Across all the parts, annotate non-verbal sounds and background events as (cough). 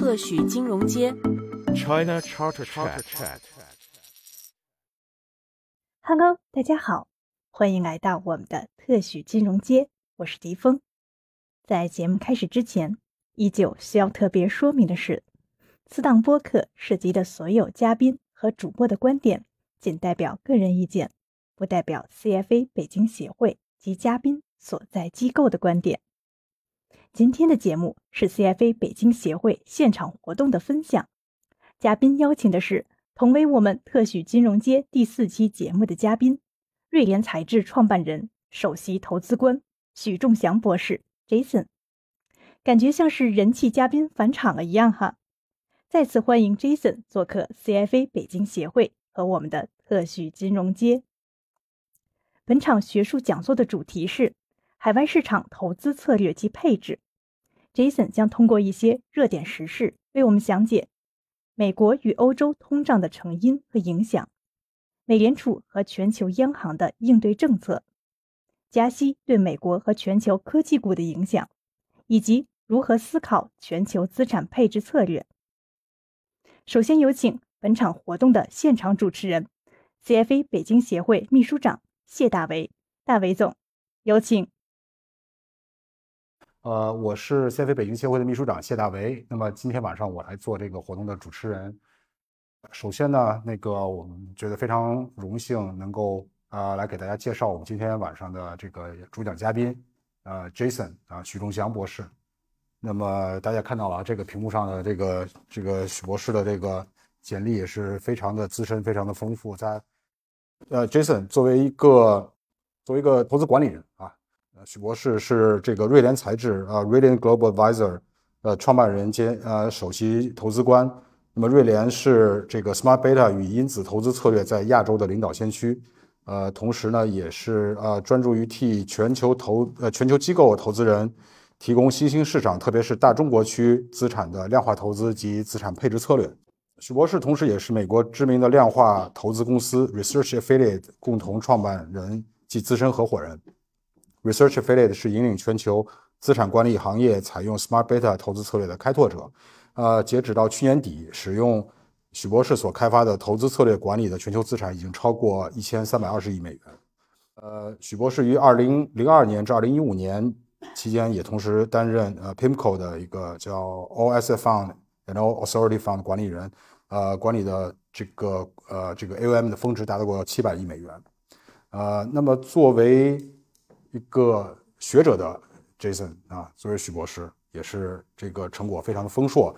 特许金融街。China Charter Chat。Hello，大家好，欢迎来到我们的特许金融街，我是迪峰。在节目开始之前，依旧需要特别说明的是，此档播客涉及的所有嘉宾和主播的观点，仅代表个人意见，不代表 CFA 北京协会及嘉宾所在机构的观点。今天的节目是 CFA 北京协会现场活动的分享，嘉宾邀请的是同为我们特许金融街第四期节目的嘉宾，瑞联财智创办人、首席投资官许仲祥博士 Jason。感觉像是人气嘉宾返场了一样哈！再次欢迎 Jason 做客 CFA 北京协会和我们的特许金融街。本场学术讲座的主题是海外市场投资策略及配置。Jason 将通过一些热点时事为我们详解美国与欧洲通胀的成因和影响，美联储和全球央行的应对政策，加息对美国和全球科技股的影响，以及如何思考全球资产配置策略。首先有请本场活动的现场主持人，CFA 北京协会秘书长谢大为，大为总，有请。呃，我是 CFA 北京协会的秘书长谢大为。那么今天晚上我来做这个活动的主持人。首先呢，那个我们觉得非常荣幸能够呃来给大家介绍我们今天晚上的这个主讲嘉宾，呃，Jason 啊，许仲祥博士。那么大家看到了这个屏幕上的这个这个许博士的这个简历也是非常的资深，非常的丰富。在呃，Jason 作为一个作为一个投资管理人啊。许博士是这个瑞联财智啊，瑞联 Global Advisor 呃创办人兼呃首席投资官。那么瑞联是这个 Smart Beta 与因子投资策略在亚洲的领导先驱，呃，同时呢也是呃专注于替全球投呃全球机构投资人提供新兴市场，特别是大中国区资产的量化投资及资产配置策略。许博士同时也是美国知名的量化投资公司 Research Affiliate 共同创办人及资深合伙人。Research Affiliate 是引领全球资产管理行业采用 Smart Beta 投资策略的开拓者。呃，截止到去年底，使用许博士所开发的投资策略管理的全球资产已经超过一千三百二十亿美元。呃，许博士于二零零二年至二零一五年期间，也同时担任呃 PIMCO 的一个叫 OSF Fund and Authority Fund 管理人，呃，管理的这个呃这个 AUM 的峰值达到过七百亿美元。呃，那么作为一个学者的 Jason 啊，作为许博士也是这个成果非常的丰硕。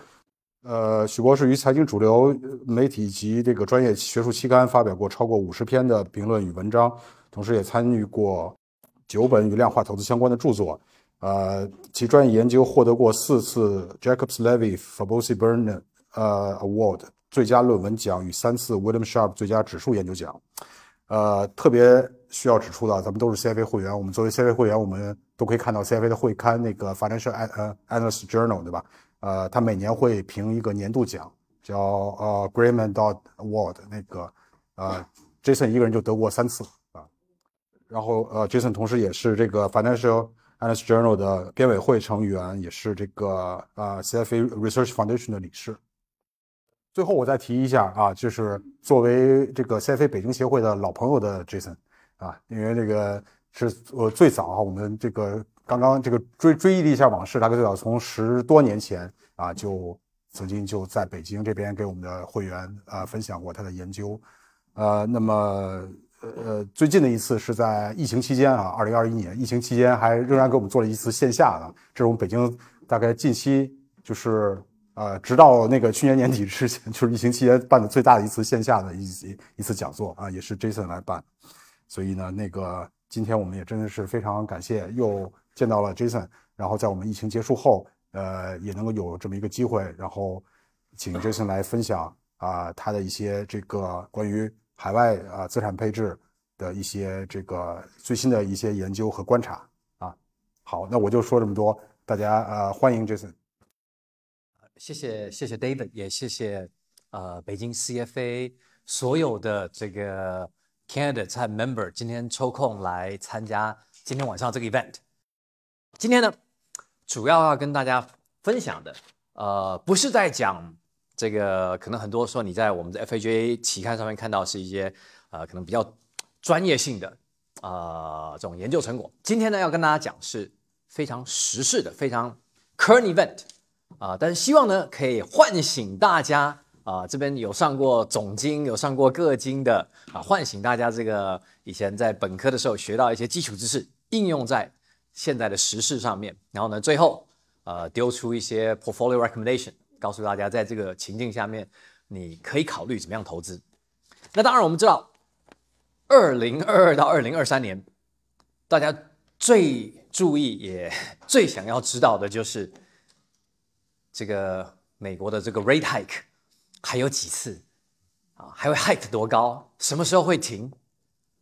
呃，许博士于财经主流媒体及这个专业学术期刊发表过超过五十篇的评论与文章，同时也参与过九本与量化投资相关的著作。呃，其专业研究获得过四次 Jacobs Levy Fabosi Byrne 呃 Award 最佳论文奖与三次 William Sharp 最佳指数研究奖。呃，特别需要指出的，咱们都是 CFA 会员，我们作为 CFA 会员，我们都可以看到 CFA 的会刊那个 Financial 呃 Analyst Journal 对吧？呃，他每年会评一个年度奖，叫呃 Grayman Dot Award，那个呃 Jason 一个人就得过三次啊。然后呃 Jason 同时也是这个 Financial Analyst Journal 的编委会成员，也是这个呃 CFA Research Foundation 的理事。最后我再提一下啊，就是作为这个 CFA 北京协会的老朋友的 Jason 啊，因为这个是我最早啊，我们这个刚刚这个追追忆了一下往事，大概最早从十多年前啊，就曾经就在北京这边给我们的会员啊分享过他的研究，呃，那么呃最近的一次是在疫情期间啊，二零二一年疫情期间还仍然给我们做了一次线下的，这是我们北京大概近期就是。呃，直到那个去年年底之前，就是疫情期间办的最大的一次线下的一一次讲座啊，也是 Jason 来办。所以呢，那个今天我们也真的是非常感谢，又见到了 Jason。然后在我们疫情结束后，呃，也能够有这么一个机会，然后请 Jason 来分享啊他的一些这个关于海外啊资产配置的一些这个最新的一些研究和观察啊。好，那我就说这么多，大家呃欢迎 Jason。谢谢谢谢 David，也谢谢呃北京 CFA 所有的这个 candidates 和 member 今天抽空来参加今天晚上这个 event。今天呢，主要要跟大家分享的呃，不是在讲这个，可能很多说你在我们的 FAJ 期刊上面看到是一些呃，可能比较专业性的呃这种研究成果。今天呢，要跟大家讲是非常时事的、非常 current event 啊、但是希望呢可以唤醒大家啊、这边有上过总经、有上过各经的啊、唤醒大家这个以前在本科的时候学到一些基础知识，应用在现在的时事上面。然后呢，最后呃丢出一些 portfolio recommendation，告诉大家在这个情境下面你可以考虑怎么样投资。那当然我们知道，二零二二到二零二三年，大家最注意也最想要知道的就是这个美国的这个 rate hike 还有几次啊，还会 hike 多高，什么时候会停？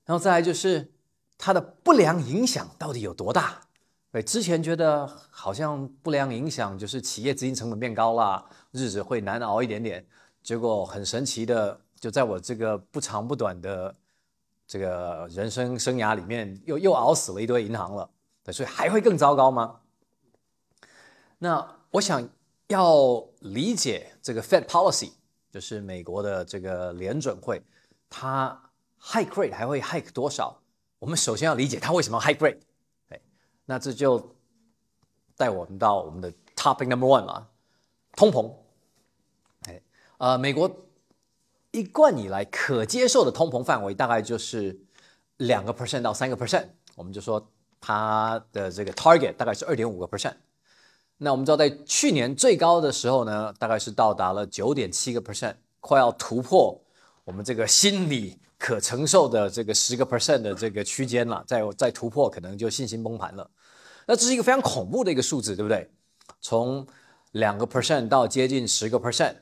然后再来就是它的不良影响到底有多大？对，之前觉得好像不良影响就是企业资金成本变高啦，日子会难熬一点点。结果很神奇的，就在我这个不长不短的这个人生生涯里面，又又熬死了一堆银行了。对，所以还会更糟糕吗？那我想要理解这个 Fed policy，就是美国的这个联准会，它 hike rate 还会 hike 多少？我们首先要理解它为什么要 hike rate。哎，那这就带我们到我们的 topic number one 了，通膨。哎，呃，美国一贯以来可接受的通膨范围大概就是两个 percent 到三个 percent，我们就说它的这个 target 大概是二点五个 percent。那我们知道，在去年最高的时候呢，大概是到达了九点七个 percent，快要突破我们这个心理可承受的这个十个 percent 的这个区间了。再再突破，可能就信心崩盘了。那这是一个非常恐怖的一个数字，对不对？从两个 percent 到接近十个 percent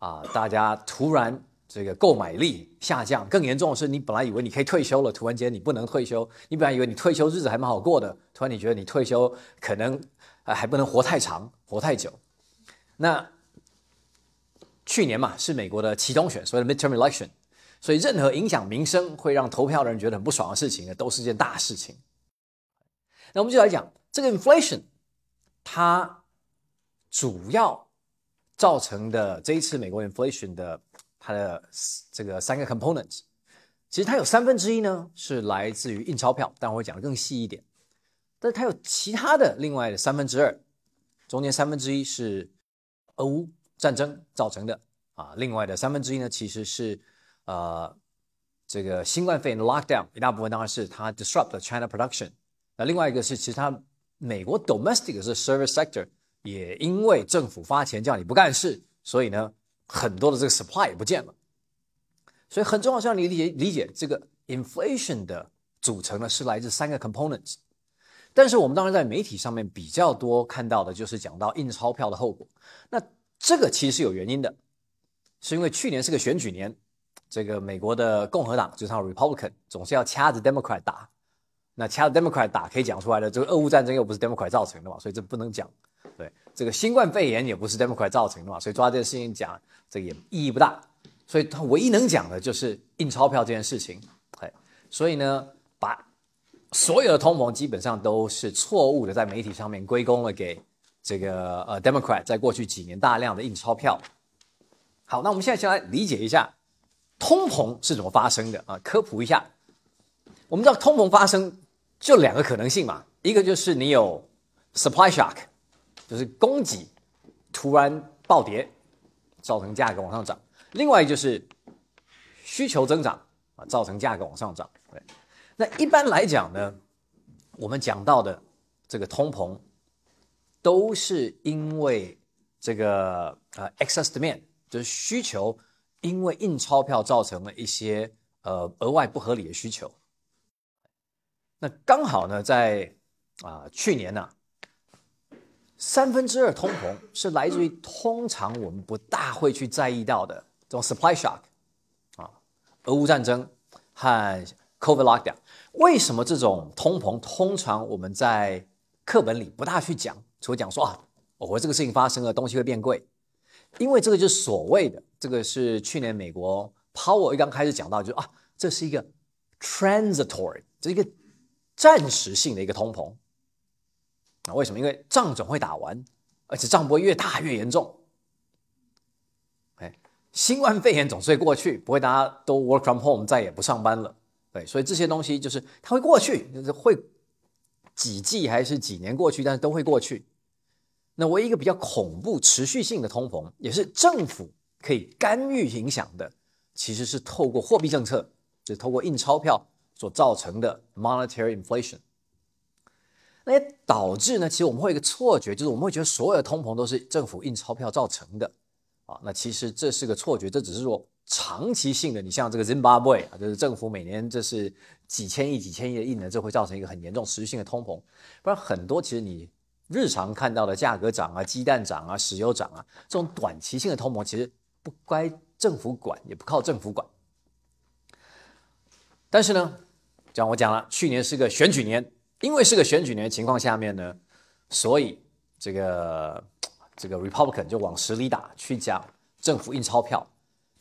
啊，大家突然这个购买力下降。更严重的是，你本来以为你可以退休了，突然间你不能退休；你本来以为你退休日子还蛮好过的，突然你觉得你退休可能。啊，还不能活太长，活太久。那去年嘛，是美国的期中选，所谓的 midterm election，所以任何影响民生、会让投票的人觉得很不爽的事情呢，都是件大事情。那我们就来讲这个 inflation，它主要造成的这一次美国 inflation 的它的这个三个 components，其实它有三分之一呢是来自于印钞票，但我会讲的更细一点。但是它有其他的另外的三分之二，中间三分之一是俄乌战争造成的。啊，另外的三分之一呢其实是呃这个新冠肺炎的 lockdown，一大部分当然是它 disrupt China production，那另外一个是其实它美国 domestic 是 service sector，也因为政府发钱叫你不干事，所以呢很多的这个 supply 也不见了，所以很重要是让你理解理解这个 inflation 的组成呢是来自三个 components。但是我们当然在媒体上面比较多看到的就是讲到印钞票的后果。那这个其实是有原因的，是因为去年是个选举年，这个美国的共和党就是他 Republican 总是要掐着 Democrat 打。那掐着 Democrat 打可以讲出来的，这个俄乌战争又不是 Democrat 造成的嘛，所以这不能讲。对，这个新冠肺炎也不是 Democrat 造成的嘛，所以抓这件事情讲，这个也意义不大。所以他唯一能讲的就是印钞票这件事情。对，所以呢，所有的通膨基本上都是错误的，在媒体上面归功了给这个呃 Democrat 在过去几年大量的印钞票。好，那我们现在先来理解一下通膨是怎么发生的啊？科普一下，我们知道通膨发生就两个可能性嘛，一个就是你有 supply shock，就是供给突然暴跌，造成价格往上涨；另外就是需求增长啊，造成价格往上涨。对。那一般来讲呢，我们讲到的这个通膨，都是因为这个呃 excess demand，就是需求，因为印钞票造成了一些呃额外不合理的需求。那刚好呢，在啊去年呢，三分之二通膨是来自于通常我们不大会去在意到的这种 supply shock，啊，俄乌战争和 COVID lockdown。为什么这种通膨通常我们在课本里不大去讲？除了讲说啊，我这个事情发生了，东西会变贵，因为这个就是所谓的这个是去年美国 Power 一刚开始讲到，就是啊，这是一个 transitory，这是一个暂时性的一个通膨啊。为什么？因为仗总会打完，而且仗不会越打越严重。哎，新冠肺炎总是会过去，不会大家都 work from home 再也不上班了。对，所以这些东西就是它会过去，就是会几季还是几年过去，但是都会过去。那唯一一个比较恐怖、持续性的通膨，也是政府可以干预影响的，其实是透过货币政策，就是透过印钞票所造成的 monetary inflation。那也导致呢，其实我们会有一个错觉，就是我们会觉得所有的通膨都是政府印钞票造成的啊。那其实这是个错觉，这只是说长期性的。你像这个 Zimbabwe 啊，就是政府每年这是几千亿、几千亿的印呢，这会造成一个很严重持续性的通膨。不然很多其实你日常看到的价格涨啊、鸡蛋涨啊、石油涨啊，这种短期性的通膨其实不该政府管，也不靠政府管。但是呢，像我讲了，去年是个选举年。因为是个选举年的情况下面呢，所以这个这个 Republican 就往死里打，去讲政府印钞票。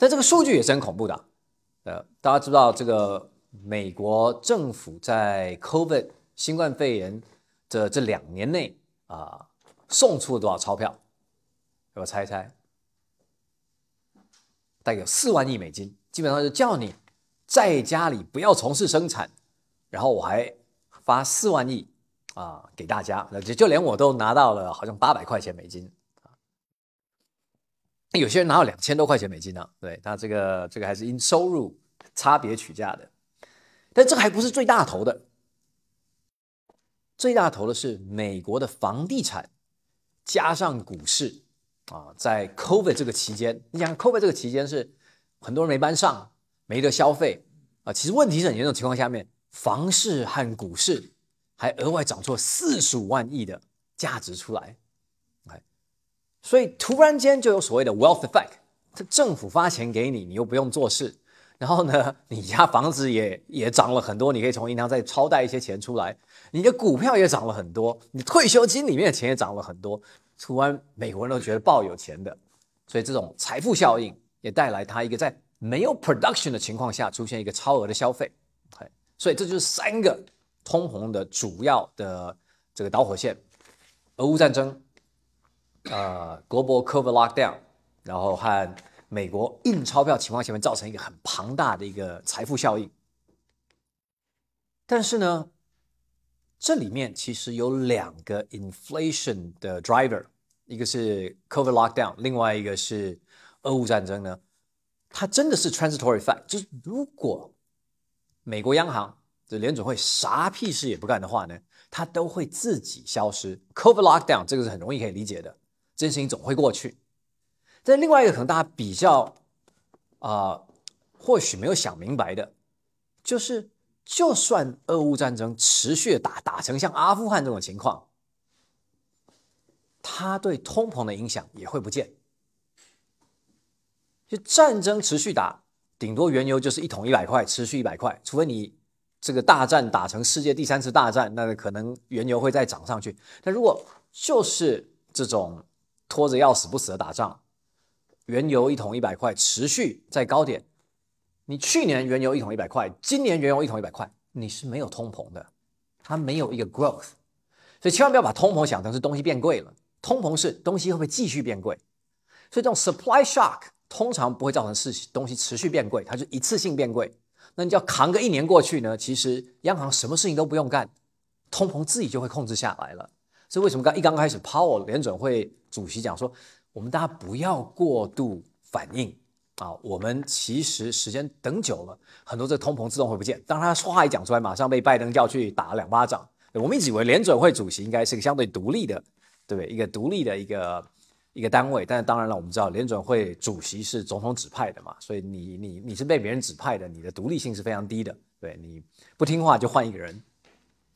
但这个数据也是很恐怖的。呃，大家知道这个美国政府在 COVID 新冠肺炎的这两年内啊，送出了多少钞票？我猜一猜，大概有四万亿美金。基本上就叫你在家里不要从事生产，然后我还。发四万亿啊给大家，那就就连我都拿到了，好像八百块钱美金。有些人拿到两千多块钱美金呢，对，他这个这个还是因收入差别取价的。但这个还不是最大头的，最大头的是美国的房地产加上股市啊，在 COVID 这个期间，你想 COVID 这个期间是很多人没班上，没得消费啊，其实问题是很严重情况下面。房市和股市还额外涨出了四十五万亿的价值出来所以突然间就有所谓的 wealth effect，这政府发钱给你，你又不用做事，然后呢，你家房子也也涨了很多，你可以从银行再超贷一些钱出来，你的股票也涨了很多，你退休金里面的钱也涨了很多，突然美国人都觉得爆有钱的，所以这种财富效应也带来他一个在没有 production 的情况下出现一个超额的消费。所以这就是三个通膨的主要的这个导火线：俄乌战争、呃，global COVID lockdown，然后和美国印钞票情况下面造成一个很庞大的一个财富效应。但是呢，这里面其实有两个 inflation 的 driver，一个是 COVID lockdown，另外一个是俄乌战争呢，它真的是 transitory fact，就是如果美国央行这联准会啥屁事也不干的话呢，它都会自己消失。Covid lockdown 这个是很容易可以理解的，这件事情总会过去。但另外一个可能大家比较啊，或许没有想明白的，就是就算俄乌战争持续打打成像阿富汗这种情况，它对通膨的影响也会不见。就战争持续打。顶多原油就是一桶一百块，持续一百块，除非你这个大战打成世界第三次大战，那可能原油会再涨上去。但如果就是这种拖着要死不死的打仗，原油一桶一百块，持续在高点，你去年原油一桶一百块，今年原油一桶一百块，你是没有通膨的，它没有一个 growth，所以千万不要把通膨想成是东西变贵了，通膨是东西会不会继续变贵，所以这种 supply shock。通常不会造成事情东西持续变贵，它就一次性变贵。那你就要扛个一年过去呢？其实央行什么事情都不用干，通膨自己就会控制下来了。所以为什么刚一刚开始，Powell 联准会主席讲说，我们大家不要过度反应啊。我们其实时间等久了，很多这通膨自动会不见。当他说话一讲出来，马上被拜登叫去打了两巴掌。我们一直以为联准会主席应该是个相对独立的，对不对？一个独立的一个。一个单位，但是当然了，我们知道联准会主席是总统指派的嘛，所以你你你是被别人指派的，你的独立性是非常低的。对你不听话就换一个人，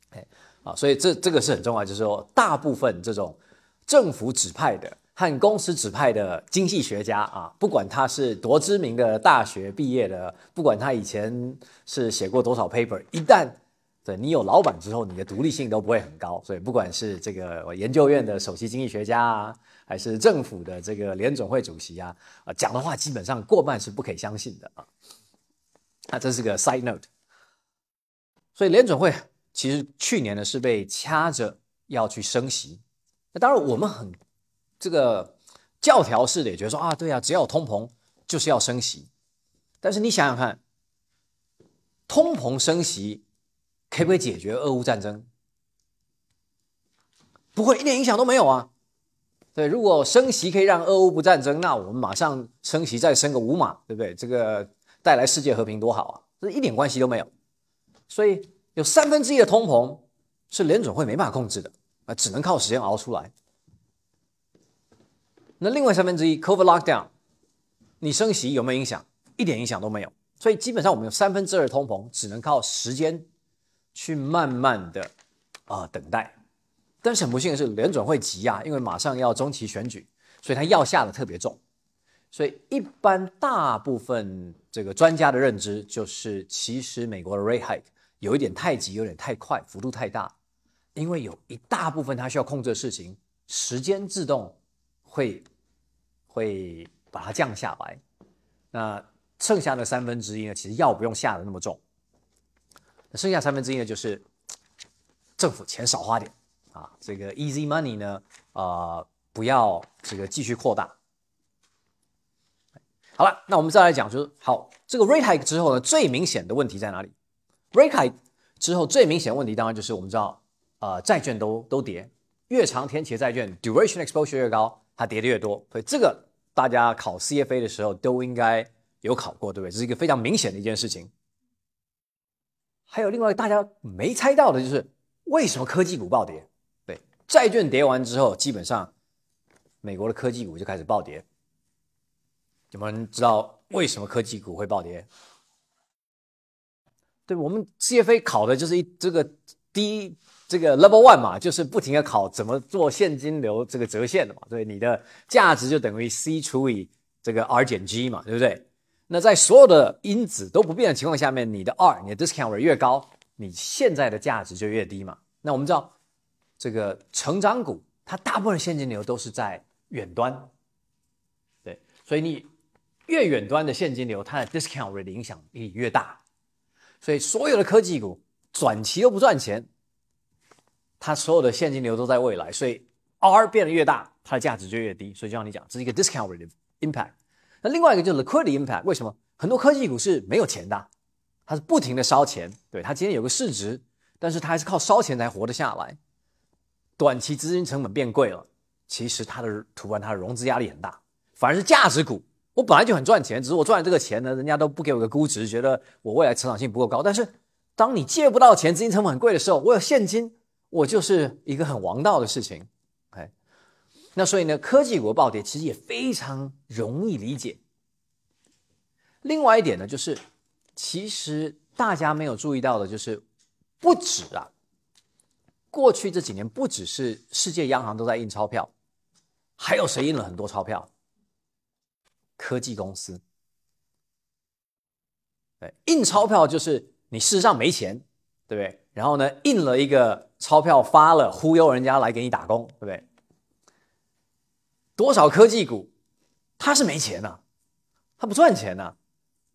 哎啊，所以这这个是很重要，就是说大部分这种政府指派的和公司指派的经济学家啊，不管他是多知名的大学毕业的，不管他以前是写过多少 paper，一旦对你有老板之后，你的独立性都不会很高。所以不管是这个研究院的首席经济学家啊。还是政府的这个联总会主席啊，啊讲的话基本上过半是不可以相信的啊。那这是个 side note。所以联总会其实去年呢是被掐着要去升息。那当然我们很这个教条式的也觉得说啊，对啊，只要有通膨就是要升息。但是你想想看，通膨升息可不可以解决俄乌战争？不会，一点影响都没有啊。对，如果升息可以让俄乌不战争，那我们马上升息再升个五码，对不对？这个带来世界和平多好啊！这一点关系都没有。所以有三分之一的通膨是联准会没办法控制的啊，只能靠时间熬出来。那另外三分之一，Covid lockdown，你升息有没有影响？一点影响都没有。所以基本上我们有三分之二的通膨，只能靠时间去慢慢的啊等待。但是很不幸的是，联准会急啊，因为马上要中期选举，所以他药下的特别重。所以一般大部分这个专家的认知就是，其实美国的 rate hike 有一点太急，有点太快，幅度太大，因为有一大部分它需要控制的事情，时间自动会会把它降下来。那剩下的三分之一呢，其实药不用下的那么重。那剩下三分之一呢，就是政府钱少花点。啊，这个 easy money 呢，呃，不要这个继续扩大。好了，那我们再来讲，就是好，这个 rate hike 之后呢，最明显的问题在哪里？rate hike 之后最明显的问题，当然就是我们知道，呃，债券都都跌，越长天期债券 duration exposure 越高，它跌的越多。所以这个大家考 CFA 的时候都应该有考过，对不对？这是一个非常明显的一件事情。还有另外大家没猜到的就是，为什么科技股暴跌？对债券跌完之后，基本上美国的科技股就开始暴跌。有没有人知道为什么科技股会暴跌？对我们 CFA 考的就是一这个第一这个 Level One 嘛，就是不停的考怎么做现金流这个折现的嘛。对，你的价值就等于 C 除以这个 R 减 G 嘛，对不对？那在所有的因子都不变的情况下面，你的 R 你的 discount rate 越高，你现在的价值就越低嘛。那我们知道。这个成长股，它大部分现金流都是在远端，对，所以你越远端的现金流，它的 discount rate 的影响力越大。所以所有的科技股转期都不赚钱，它所有的现金流都在未来，所以 R 变得越大，它的价值就越低。所以就像你讲，这是一个 discount rate impact。那另外一个就是 liquidity impact。为什么很多科技股是没有钱的？它是不停的烧钱，对，它今天有个市值，但是它还是靠烧钱才活得下来。短期资金成本变贵了，其实它的图案它的融资压力很大，反而是价值股，我本来就很赚钱，只是我赚了这个钱呢，人家都不给我个估值，觉得我未来成长性不够高。但是当你借不到钱，资金成本很贵的时候，我有现金，我就是一个很王道的事情。哎，那所以呢，科技股暴跌其实也非常容易理解。另外一点呢，就是其实大家没有注意到的，就是不止啊。过去这几年，不只是世界央行都在印钞票，还有谁印了很多钞票？科技公司。对，印钞票就是你事实上没钱，对不对？然后呢，印了一个钞票发了，忽悠人家来给你打工，对不对？多少科技股，他是没钱呐，他不赚钱呐，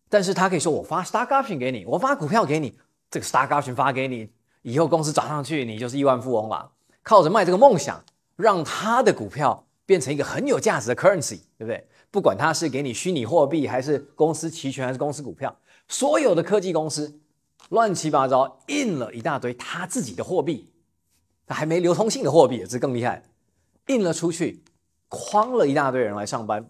但是他可以说我发 stock option 给你，我发股票给你，这个 stock option 发给你。以后公司涨上去，你就是亿万富翁了。靠着卖这个梦想，让他的股票变成一个很有价值的 currency，对不对？不管他是给你虚拟货币，还是公司期权，还是公司股票，所有的科技公司乱七八糟印了一大堆他自己的货币，他还没流通性的货币，这更厉害，印了出去，诓了一大堆人来上班。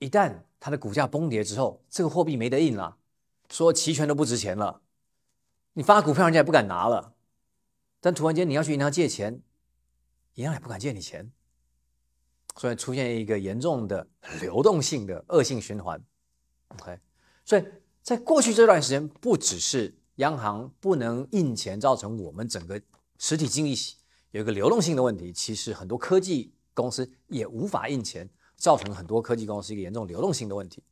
一旦它的股价崩跌之后，这个货币没得印了，说期权都不值钱了。你发股票，人家也不敢拿了。但突然间你要去银行借钱，银行也不敢借你钱，所以出现一个严重的流动性的恶性循环。OK，所以在过去这段时间，不只是央行不能印钱，造成我们整个实体经济有一个流动性的问题，其实很多科技公司也无法印钱，造成很多科技公司一个严重流动性的问题。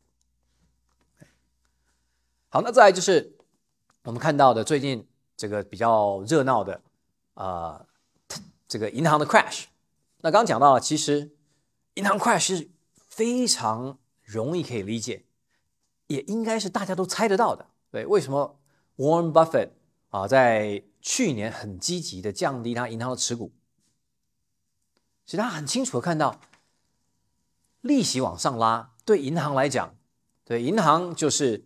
好，那再来就是。我们看到的最近这个比较热闹的，啊，这个银行的 crash，那刚讲到了，其实银行 crash 是非常容易可以理解，也应该是大家都猜得到的。对，为什么 Warren Buffett 啊在去年很积极的降低他银行的持股？其实他很清楚的看到，利息往上拉，对银行来讲，对银行就是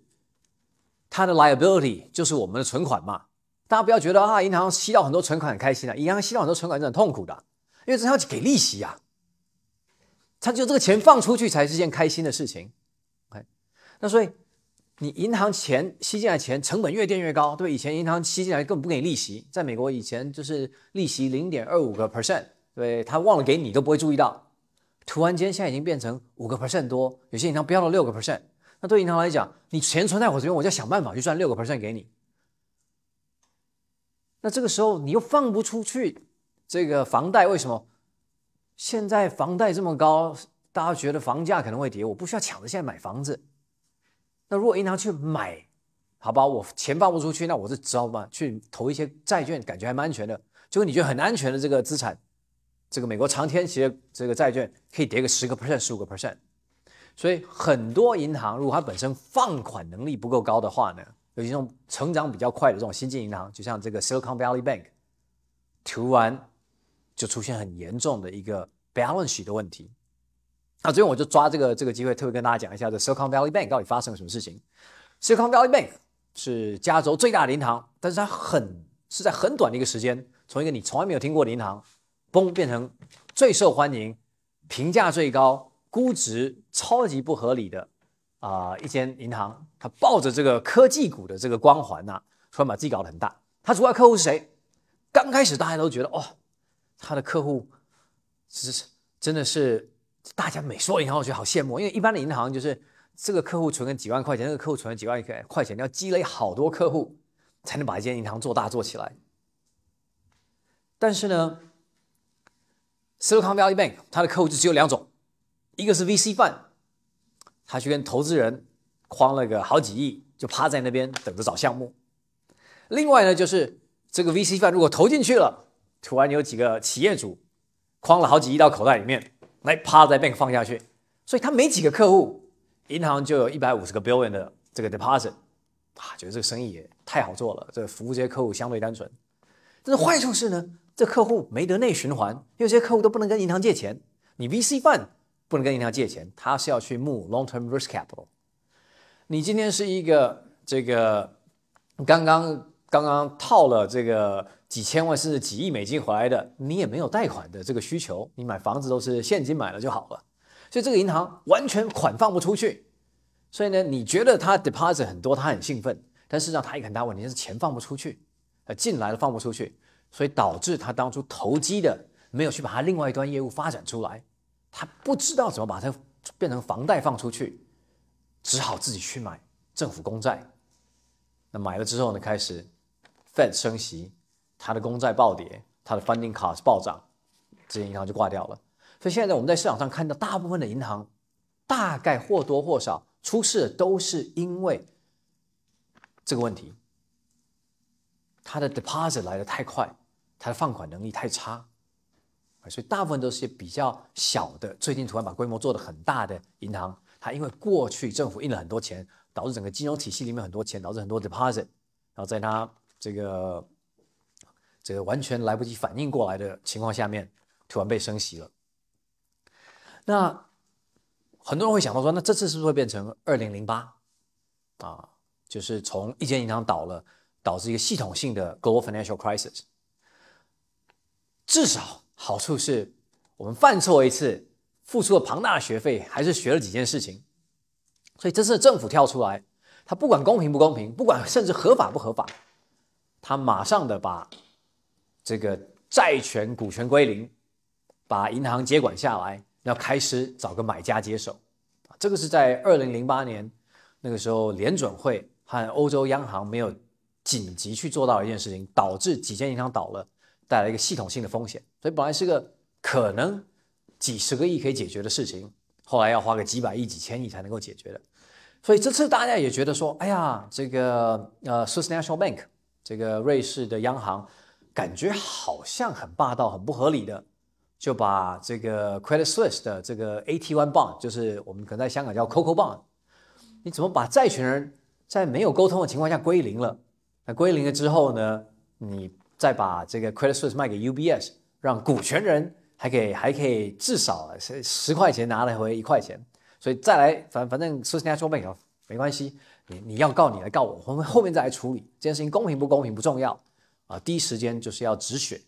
它的 liability 就是我们的存款嘛。大家不要觉得啊，银行吸到很多存款很开心啊，银行吸到很多存款是很痛苦的，因为这要给利息呀、他就这个钱放出去才是件开心的事情。那所以你银行钱吸进来钱成本越垫越高，对，以前银行吸进来根本不给你利息，在美国以前就是利息零点二五个 percent，对他忘了给你都不会注意到，突然间现在已经变成五个 percent 多，有些银行飙到六个 percent，那对银行来讲，你钱存在我这边，我就想办法去赚六个 percent 给你。那这个时候你又放不出去这个房贷，为什么？现在房贷这么高，大家觉得房价可能会跌，我不需要抢着现在买房子。那如果银行去买，好吧，我钱放不出去，那我是只好吧去投一些债券，感觉还蛮安全的。就你觉得很安全的这个资产，这个美国长天期的这个债券可以跌个十个 percent、十五个 percent。所以很多银行如果它本身放款能力不够高的话呢，尤其这种成长比较快的这种新进银行，就像这个 Silicon Valley Bank，突然就出现很严重的一个 balance 的问题。那最后我就抓这个这个机会，特别跟大家讲一下这 Silicon Valley Bank 到底发生了什么事情。Silicon Valley Bank 是加州最大的银行，但是它很是在很短的一个时间，从一个你从来没有听过的银行，嘣变成最受欢迎、评价最高、估值超级不合理的啊、一间银行。它抱着这个科技股的这个光环呐、突然把自己搞得很大。它主要客户是谁？刚开始大家都觉得哦，他的客户是真的是大家每说银行，我觉得好羡慕，因为一般的银行就是这个客户存个几万块钱，那个客户存了几万块钱，要积累好多客户才能把一间银行做大做起来。但是呢，Silicon Valley Bank 它的客户就只有两种，一个是 VC fund，他去跟投资人框了个好几亿，就趴在那边等着找项目；另外呢，就是这个 VC fund 如果投进去了，突然有几个企业主框了好几亿到口袋里面，来趴在 bank 放下去，所以他没几个客户，银行就有一百五十个 billion 的这个 deposit，啊，觉得这个生意也太好做了，这个服务这些客户相对单纯。但是坏处是呢，这客户没得内循环，因为这些客户都不能跟银行借钱，你 VC fund 不能跟银行借钱，他是要去募 long term risk capital。你今天是一个这个刚刚刚刚套了这个几千万甚至几亿美金回来的，你也没有贷款的这个需求，你买房子都是现金买了就好了，所以这个银行完全款放不出去。所以呢，你觉得他 deposit 很多，他很兴奋，但事实上他一个很大问题是钱放不出去，呃，进来了放不出去，所以导致他当初投机的没有去把他另外一端业务发展出来，他不知道怎么把它变成房贷放出去，只好自己去买政府公债。那买了之后呢，开始 Fed 升息，它的公债暴跌，它的 funding cost 暴涨，这些银行就挂掉了。所以现在我们在市场上看到，大部分的银行大概或多或少出事都是因为这个问题，它的 deposit 来的太快，它的放款能力太差，所以大部分都是些比较小的，最近突然把规模做得很大的银行，它因为过去政府印了很多钱，导致整个金融体系里面很多钱，导致很多 deposit，然后在它这个这个完全来不及反应过来的情况下面，突然被升息了。那很多人会想到说，那这次是不是会变成二零零八啊？就是从一间银行倒了，导致一个系统性的 global financial crisis。至少好处是我们犯错一次，付出了庞大的学费，还是学了几件事情。所以这次政府跳出来，他不管公平不公平，不管甚至合法不合法，他马上的把这个债权股权归零，把银行接管下来，要开始找个买家接手。这个是在二零零八年那个时候，联准会和欧洲央行没有紧急去做到一件事情，导致几间银行倒了，带来一个系统性的风险。所以本来是个可能几十个亿可以解决的事情，后来要花个几百亿、几千亿才能够解决的。所以这次大家也觉得说，哎呀，这个呃，Swiss National Bank 这个瑞士的央行，感觉好像很霸道、很不合理的，就把这个 Credit Suisse 的这个 AT1 bond，就是我们可能在香港叫 Coco bond，你怎么把债权人在没有沟通的情况下归零了？那归零了之后呢，你再把这个 Credit Suisse 卖给 UBS，让股权人还可以还可以至少十十块钱拿来回一块钱，所以再来反反正 Swiss National Bank 没关系，你你要告你来告我，我们后面再来处理这件事情公平不公平不重要啊，第一时间就是要止血。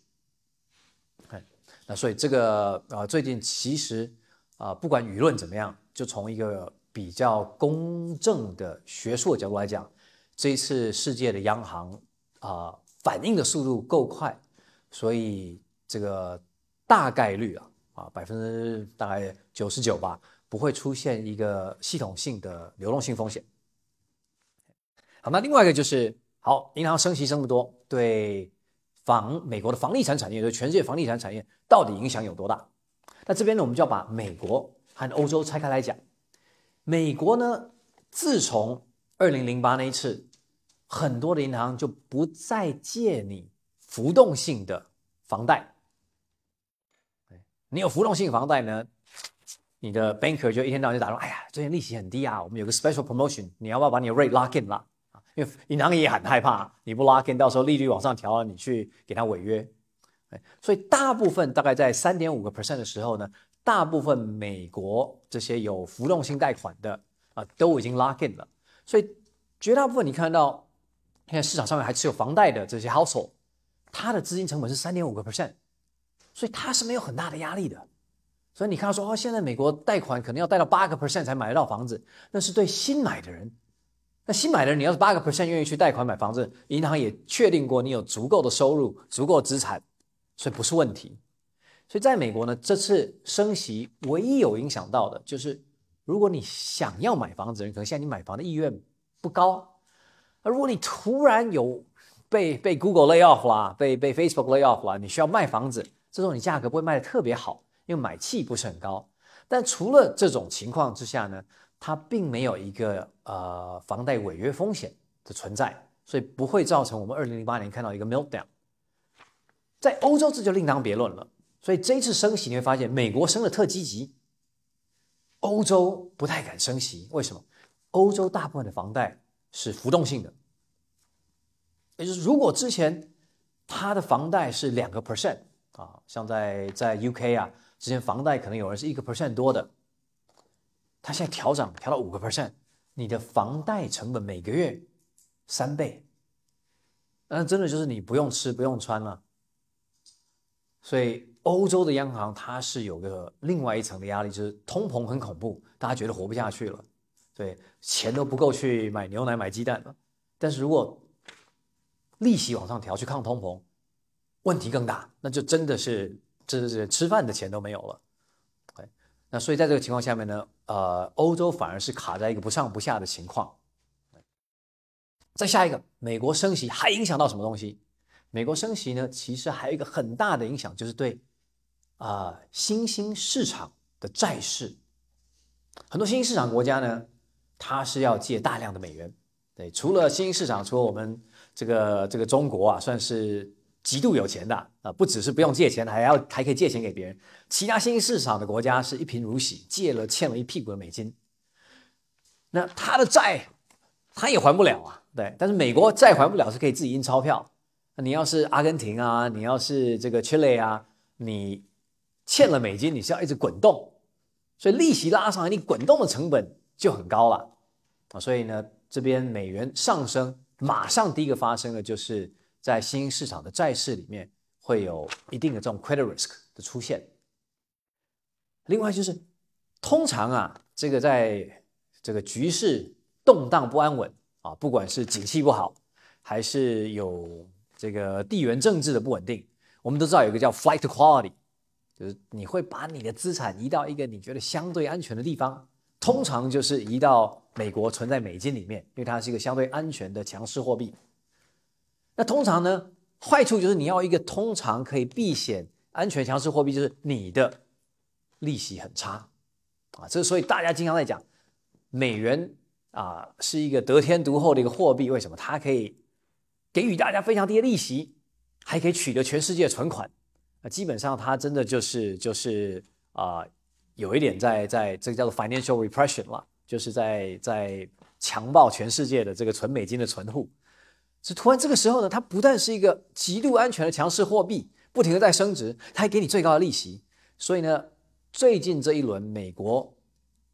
哎，那所以这个呃最近其实啊不管舆论怎么样，就从一个比较公正的学术的角度来讲，这一次世界的央行啊反应的速度够快，所以这个大概率啊啊百分之大概九十九吧。不会出现一个系统性的流动性风险。那另外一个就是，好，银行升息这么多，对房美国的房地产产业，对全世界房地产产业到底影响有多大？那这边呢，我们就要把美国和欧洲拆开来讲。美国呢，自从二零零八那一次，很多的银行就不再借你浮动性的房贷。你有浮动性房贷呢？你的 banker 就一天到晚就打说，哎呀，最近利息很低啊，我们有个 special promotion，你要不要把你的 rate lock in 啦？因为银行也很害怕，你不 lock in，到时候利率往上调了，你去给他违约。哎，所以大部分大概在三点五个 percent 的时候呢，大部分美国这些有浮动性贷款的啊，都已经 lock in 了。所以绝大部分你看到现在市场上面还持有房贷的这些 household，它的资金成本是三点五个 percent，所以它是没有很大的压力的。所以你看说哦，现在美国贷款可能要贷到八个 percent 才买得到房子，那是对新买的人。那新买的人，你要是八个 percent 愿意去贷款买房子，银行也确定过你有足够的收入、足够资产，所以不是问题。所以在美国呢，这次升息唯一有影响到的就是，如果你想要买房子的人，可能现在你买房的意愿不高。而如果你突然有被被 Google lay off 啦，被被 Facebook lay off 啦，你需要卖房子，这种你价格不会卖的特别好。因为买气不是很高，但除了这种情况之下呢，它并没有一个呃房贷违约风险的存在，所以不会造成我们二零零八年看到一个 meltdown。在欧洲这就另当别论了，所以这一次升息你会发现美国升的特积极，欧洲不太敢升息，为什么？欧洲大部分的房贷是浮动性的，也就是如果之前它的房贷是两个 percent 啊，像在在 UK 啊。之前房贷可能有人是一个 percent 多的，他现在调涨调到五个 percent，你的房贷成本每个月三倍，那真的就是你不用吃不用穿了。所以欧洲的央行它是有个另外一层的压力，就是通膨很恐怖，大家觉得活不下去了，对，钱都不够去买牛奶买鸡蛋了。但是如果利息往上调去抗通膨，问题更大，那就真的是。这是吃饭的钱都没有了，那所以在这个情况下面呢，呃，欧洲反而是卡在一个不上不下的情况。再下一个，美国升息还影响到什么东西？美国升息呢，其实还有一个很大的影响，就是对啊新兴市场的债市，很多新兴市场国家呢，它是要借大量的美元。对，除了新兴市场，除了我们这个这个中国啊，算是。极度有钱的啊，不只是不用借钱，还要还可以借钱给别人。其他新兴市场的国家是一贫如洗，借了欠了一屁股的美金。那他的债他也还不了啊，对。但是美国债还不了是可以自己印钞票。你要是阿根廷啊，你要是这个 Chile 啊，你欠了美金，你是要一直滚动，所以利息拉上来，你滚动的成本就很高了啊。所以呢，这边美元上升，马上第一个发生的就是。在新兴市场的债市里面，会有一定的这种 credit risk 的出现。另外就是，通常啊，这个在这个局势动荡不安稳啊，不管是景气不好，还是有这个地缘政治的不稳定，我们都知道有一个叫 flight to quality，就是你会把你的资产移到一个你觉得相对安全的地方，通常就是移到美国存在美金里面，因为它是一个相对安全的强势货币。那通常呢，坏处就是你要一个通常可以避险、安全、强势货币，就是你的利息很差啊。这所以大家经常在讲，美元啊是一个得天独厚的一个货币。为什么？它可以给予大家非常低的利息，还可以取得全世界存款。那基本上它真的就是就是啊，有一点在在这个叫做 financial repression 了，就是在在强暴全世界的这个存美金的存户。是突然这个时候呢，它不但是一个极度安全的强势货币，不停的在升值，它还给你最高的利息。所以呢，最近这一轮美国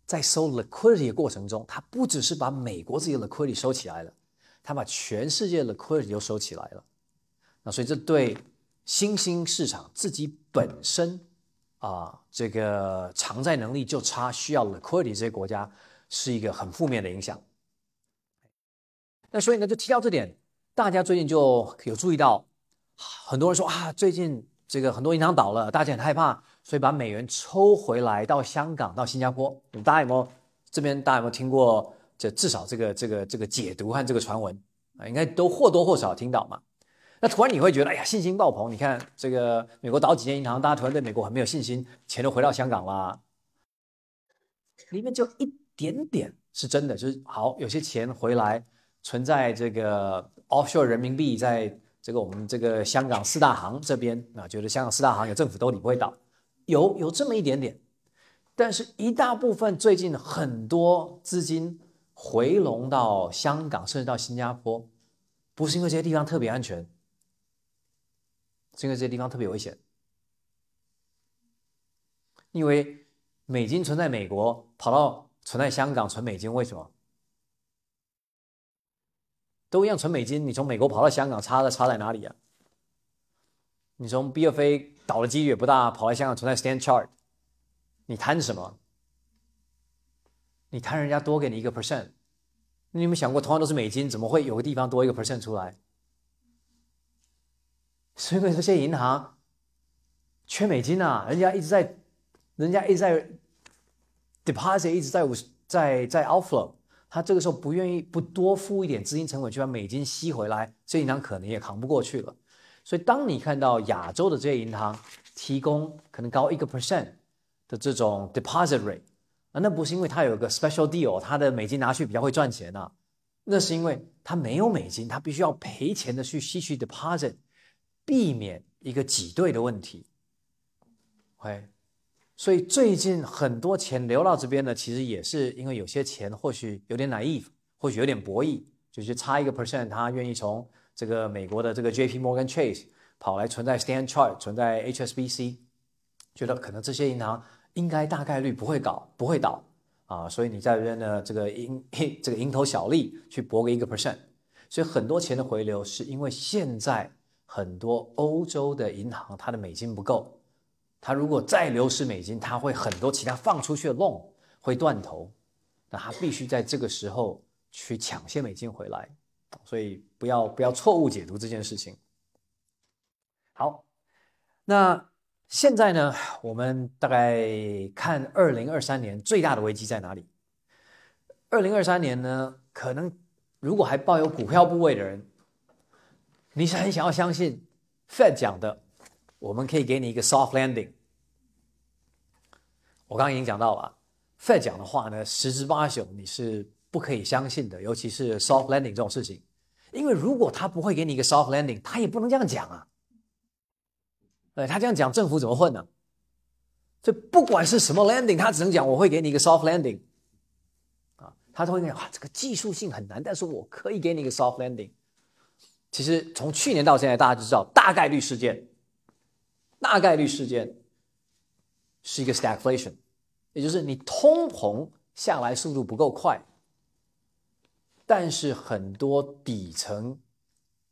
在收 liquidity 的过程中，它不只是把美国自己的 liquidity 收起来了，它把全世界的 liquidity 都收起来了。那所以这对新兴市场自己本身啊，这个偿债能力就差，需要 liquidity 这些国家是一个很负面的影响。那所以呢，就提到这点，大家最近就有注意到，很多人说啊，最近这个很多银行倒了，大家很害怕，所以把美元抽回来到香港、到新加坡。大家有没有这边大家有没有听过？这至少这个这个这个解读和这个传闻啊，应该都或多或少听到嘛。那突然你会觉得，哎呀，信心爆棚！你看这个美国倒几间银行，大家突然对美国很没有信心，钱都回到香港啦。里面就一点点是真的，就是好，有些钱回来。存在这个 offshore 人民币在这个我们这个香港四大行这边啊，觉得香港四大行有政府兜底不会倒，有有这么一点点，但是一大部分最近很多资金回笼到香港，甚至到新加坡，不是因为这些地方特别安全，是因为这些地方特别危险，因为美金存在美国，跑到存在香港存美金，为什么？都一样存美金，你从美国跑到香港，差在差在哪里啊？你从 B F A 倒的几率也不大，跑来香港存在 Stand Chart，你贪什么？你贪人家多给你一个 percent？你有没有想过，同样都是美金，怎么会有个地方多一个 percent 出来？是因为这些银行缺美金啊，人家一直在，人家一直在 deposit，一直在在在 outflow。他这个时候不愿意不多付一点资金成本去把美金吸回来，这银行可能也扛不过去了。所以，当你看到亚洲的这些银行提供可能高一个 percent 的这种 deposit rate，那不是因为它有个 special deal，它的美金拿去比较会赚钱呐，那是因为它没有美金，它必须要赔钱的去吸取 deposit，避免一个挤兑的问题。OK。所以最近很多钱流到这边呢，其实也是因为有些钱或许有点 naive，或许有点博弈，就是差一个 percent，他愿意从这个美国的这个 J P Morgan Chase 跑来存在 Stand Chart，存在 H S B C，觉得可能这些银行应该大概率不会搞，不会倒啊，所以你在这边呢，这个蝇 (laughs) 这个蝇头小利去博个一个 percent，所以很多钱的回流是因为现在很多欧洲的银行它的美金不够。他如果再流失美金，他会很多其他放出去的 loan 会断头，那他必须在这个时候去抢些美金回来，所以不要不要错误解读这件事情。好，那现在呢，我们大概看二零二三年最大的危机在哪里？二零二三年呢，可能如果还抱有股票部位的人，你是很想要相信 Fed 讲的。我们可以给你一个 soft landing。我刚刚已经讲到了，Fed 讲的话呢，十之八九你是不可以相信的，尤其是 soft landing 这种事情，因为如果他不会给你一个 soft landing，他也不能这样讲啊。对他这样讲，政府怎么混呢？所以不管是什么 landing，他只能讲我会给你一个 soft landing。啊，他都会讲啊，这个技术性很难，但是我可以给你一个 soft landing。其实从去年到现在，大家就知道大概率事件。大概率事件是一个 stagflation，也就是你通膨下来速度不够快，但是很多底层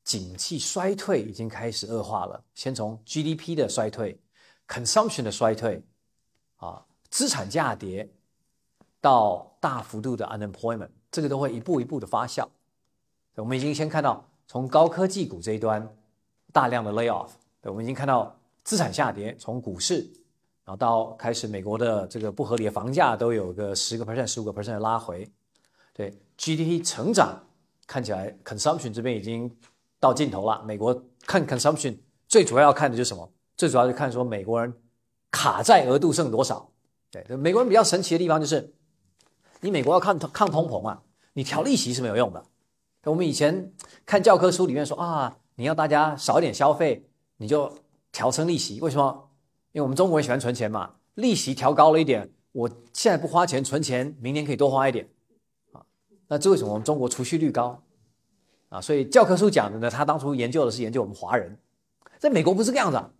景气衰退已经开始恶化了。先从 GDP 的衰退、consumption 的衰退，啊，资产价跌，到大幅度的 unemployment，这个都会一步一步的发酵。我们已经先看到从高科技股这一端大量的 layoff，我们已经看到。资产下跌，从股市，然后到开始美国的这个不合理的房价都有个十个 percent、十五个 percent 的拉回，对 GDP 成长看起来 consumption 这边已经到尽头了。美国看 consumption 最主要要看的就是什么？最主要是看说美国人卡债额度剩多少。对，美国人比较神奇的地方就是，你美国要抗抗通膨啊，你调利息是没有用的。我们以前看教科书里面说啊，你要大家少一点消费，你就调升利息，为什么？因为我们中国人喜欢存钱嘛，利息调高了一点，我现在不花钱存钱，明年可以多花一点，啊，那这为什么我们中国储蓄率高？啊，所以教科书讲的呢，他当初研究的是研究我们华人，在美国不是这样子，啊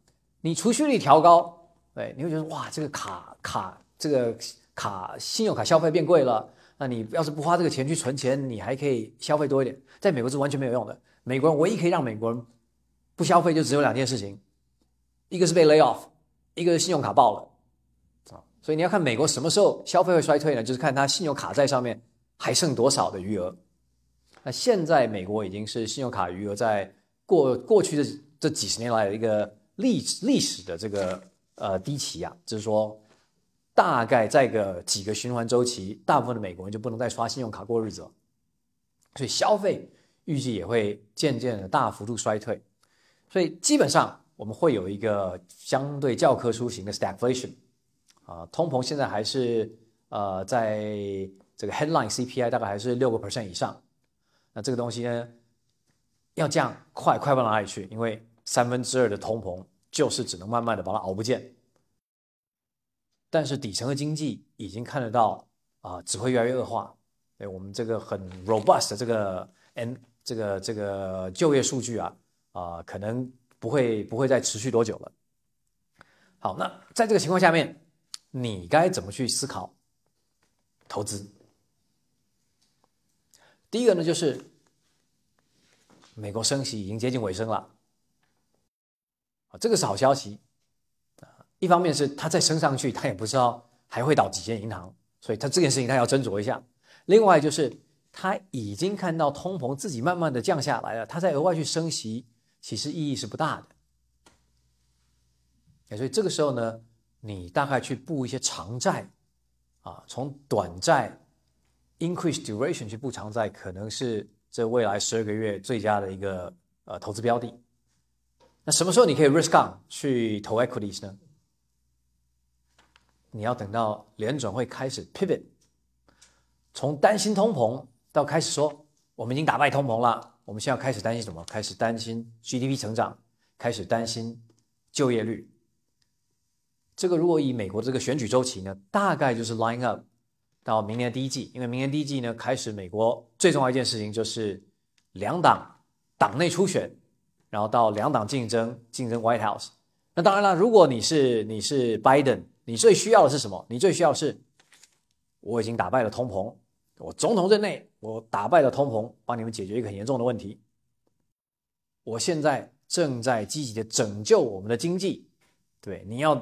你储蓄率调高，对，你会觉得哇，这个卡卡这个卡信用卡消费变贵了。那你要是不花这个钱去存钱，你还可以消费多一点。在美国是完全没有用的。美国人唯一可以让美国人不消费，就只有两件事情：一个是被 lay off，一个是信用卡爆了啊。所以你要看美国什么时候消费会衰退呢？就是看他信用卡债上面还剩多少的余额。那现在美国已经是信用卡余额在过过去的这几十年来的一个历历史的这个呃低期啊，就是说。大概在个几个循环周期，大部分的美国人就不能再刷信用卡过日子了，所以消费预计也会渐渐的大幅度衰退，所以基本上我们会有一个相对教科书型的 stagflation，啊，通膨现在还是呃在这个 headline CPI 大概还是六个 percent 以上，那这个东西呢要降快快不到哪里去，因为三分之二的通膨就是只能慢慢的把它熬不见。但是底层的经济已经看得到啊，只会越来越恶化。对我们这个很 robust 的这个 n 这个这个就业数据啊啊，可能不会不会再持续多久了。好，那在这个情况下面，你该怎么去思考投资？第一个呢，就是美国升息已经接近尾声了，啊，这个是好消息。一方面是他再升上去，他也不知道还会倒几间银行，所以他这件事情他要斟酌一下。另外就是他已经看到通膨自己慢慢的降下来了，他再额外去升息，其实意义是不大的。所以这个时候呢，你大概去布一些长债，啊，从短债 increase duration 去布长债，可能是这未来十二个月最佳的一个呃投资标的。那什么时候你可以 risk on 去投 equities 呢？你要等到联准会开始 pivot，从担心通膨到开始说我们已经打败通膨了，我们现在开始担心什么？开始担心 GDP 成长，开始担心就业率。这个如果以美国这个选举周期呢，大概就是 line up 到明年第一季，因为明年第一季呢开始，美国最重要一件事情就是两党党内初选，然后到两党竞争竞争 White House。那当然了，如果你是你是 Biden。你最需要的是什么？你最需要是，我已经打败了通膨，我总统任内我打败了通膨，帮你们解决一个很严重的问题。我现在正在积极的拯救我们的经济，对，你要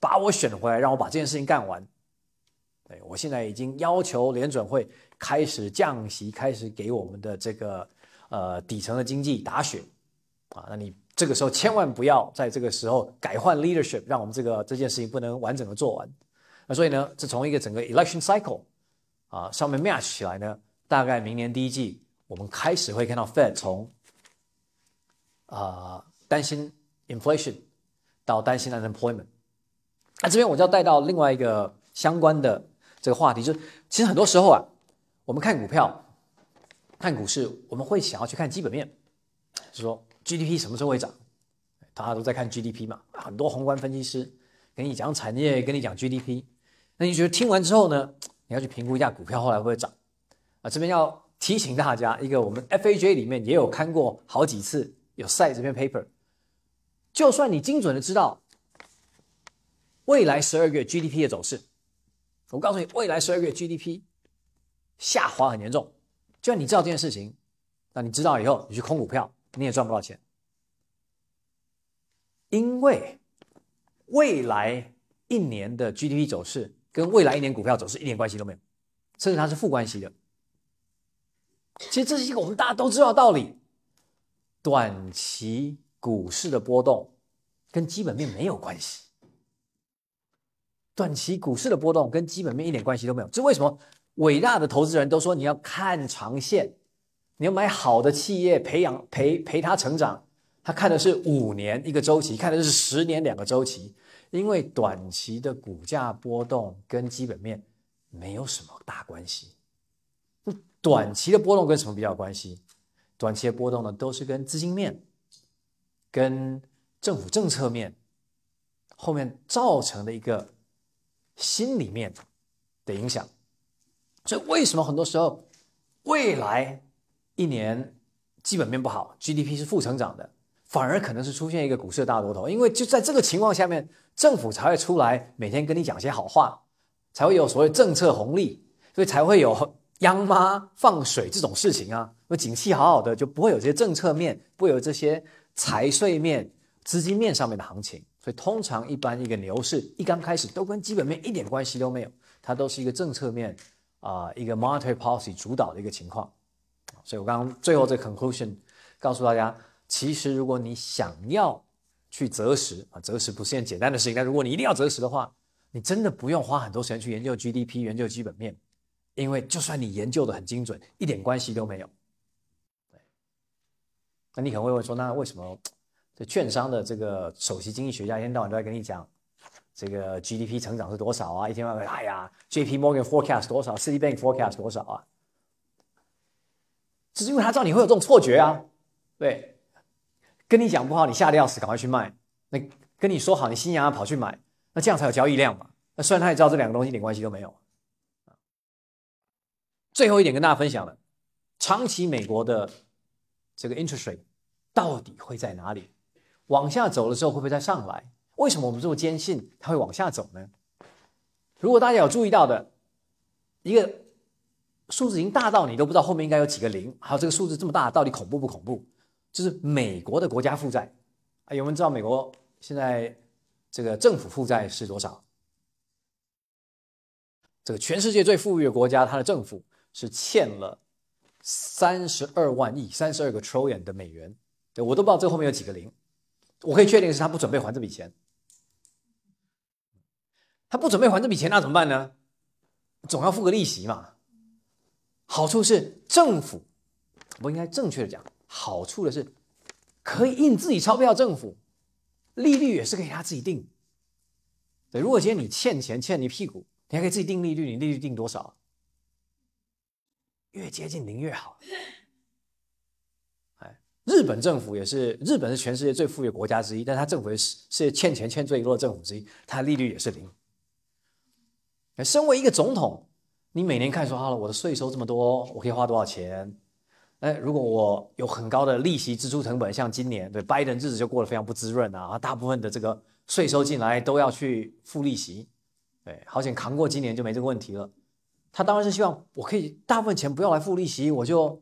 把我选回来，让我把这件事情干完。对我现在已经要求联准会开始降息，开始给我们的这个呃底层的经济打血啊，那你。这个时候千万不要在这个时候改换 leadership，让我们这个这件事情不能完整的做完。那所以呢，这从一个整个 election cycle 啊上面 match 起来呢，大概明年第一季我们开始会看到 Fed 从啊担心 inflation 到担心 unemployment。那这边我就要带到另外一个相关的这个话题，就是其实很多时候啊，我们看股票、看股市，我们会想要去看基本面，就说。GDP 什么时候会涨？大家都在看 GDP 嘛，很多宏观分析师跟你讲产业，跟你讲 GDP。那你觉得听完之后呢？你要去评估一下股票后来会不会涨？啊，这边要提醒大家一个，我们 FAJ 里面也有看过好几次有晒这篇 paper。就算你精准的知道未来十二月 GDP 的走势，我告诉你，未来十二月 GDP 下滑很严重。就算你知道这件事情，那你知道以后，你去空股票。你也赚不到钱，因为未来一年的 GDP 走势跟未来一年股票走势一点关系都没有，甚至它是负关系的。其实这是一个我们大家都知道的道理：短期股市的波动跟基本面没有关系。短期股市的波动跟基本面一点关系都没有。这为什么伟大的投资人都说你要看长线？你要买好的企业，培养陪陪他成长，他看的是五年一个周期，看的是十年两个周期，因为短期的股价波动跟基本面没有什么大关系。短期的波动跟什么比较关系？短期的波动呢，都是跟资金面、跟政府政策面后面造成的一个心里面的影响。所以为什么很多时候未来？一年基本面不好，GDP 是负成长的，反而可能是出现一个股市的大多头，因为就在这个情况下面，政府才会出来每天跟你讲些好话，才会有所谓政策红利，所以才会有央妈放水这种事情啊。那景气好好的，就不会有这些政策面，不会有这些财税面、资金面上面的行情。所以通常一般一个牛市一刚开始都跟基本面一点关系都没有，它都是一个政策面啊、一个 monetary policy 主导的一个情况。所以我刚刚最后这 conclusion 告诉大家，其实如果你想要去择时啊，择时不是件简单的事情，但如果你一定要择时的话，你真的不用花很多时间去研究 GDP、研究基本面，因为就算你研究的很精准，一点关系都没有。对，那你可能会问说，那为什么这券商的这个首席经济学家一天到晚都在跟你讲这个 GDP 成长是多少啊？一天到晚哎呀，JP Morgan forecast 多少，Citibank forecast 多少啊？只是因为他知道你会有这种错觉啊，对，跟你讲不好，你吓得要死，赶快去卖；那跟你说好，你心痒痒跑去买，那这样才有交易量嘛。那虽然他也知道这两个东西一点关系都没有。最后一点跟大家分享的，长期美国的这个 interest rate 到底会在哪里？往下走的时候会不会再上来？为什么我们这么坚信它会往下走呢？如果大家有注意到的，一个数字已经大到你都不知道后面应该有几个零，还有这个数字这么大，到底恐怖不恐怖？就是美国的国家负债啊，有没有人知道美国现在这个政府负债是多少？这个全世界最富裕的国家，它的政府是欠了三十二万亿，三十二个 trillion 的美元。对我都不知道这后面有几个零，我可以确定是他不准备还这笔钱。他不准备还这笔钱，那怎么办呢？总要付个利息嘛。好处是政府，不应该正确的讲，好处的是可以印自己钞票，政府利率也是可以他自己定。对，如果今天你欠钱欠你屁股，你还可以自己定利率，你利率定多少？越接近零越好。哎，日本政府也是，日本是全世界最富裕国家之一，但它政府是是欠钱欠最多的政府之一，它利率也是零。身为一个总统，你每年看说好了，我的税收这么多，我可以花多少钱？哎，如果我有很高的利息支出成本，像今年对拜登日子就过得非常不滋润啊，大部分的这个税收进来都要去付利息，对，好险扛过今年就没这个问题了。他当然是希望我可以大部分钱不要来付利息，我就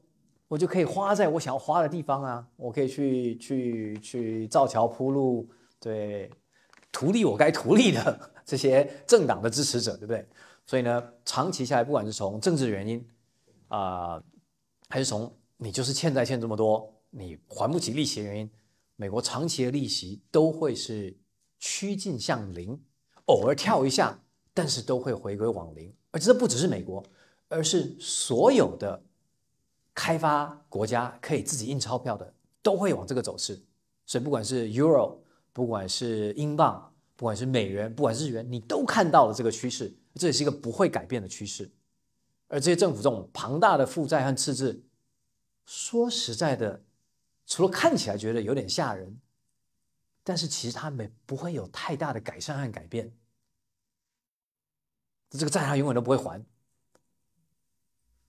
我就可以花在我想要花的地方啊，我可以去去去造桥铺路，对，图利我该图利的这些政党的支持者，对不对？所以呢，长期下来，不管是从政治原因啊、还是从你就是欠债欠这么多，你还不起利息的原因，美国长期的利息都会是趋近向零，偶尔跳一下，但是都会回归往零。而这不只是美国，而是所有的开发国家可以自己印钞票的，都会往这个走势。所以不管是 Euro，不管是英镑，不管是美元，不管是日元，你都看到了这个趋势，这也是一个不会改变的趋势。而这些政府这种庞大的负债和赤字，说实在的，除了看起来觉得有点吓人，但是其实他们不会有太大的改善和改变。这个债他永远都不会还。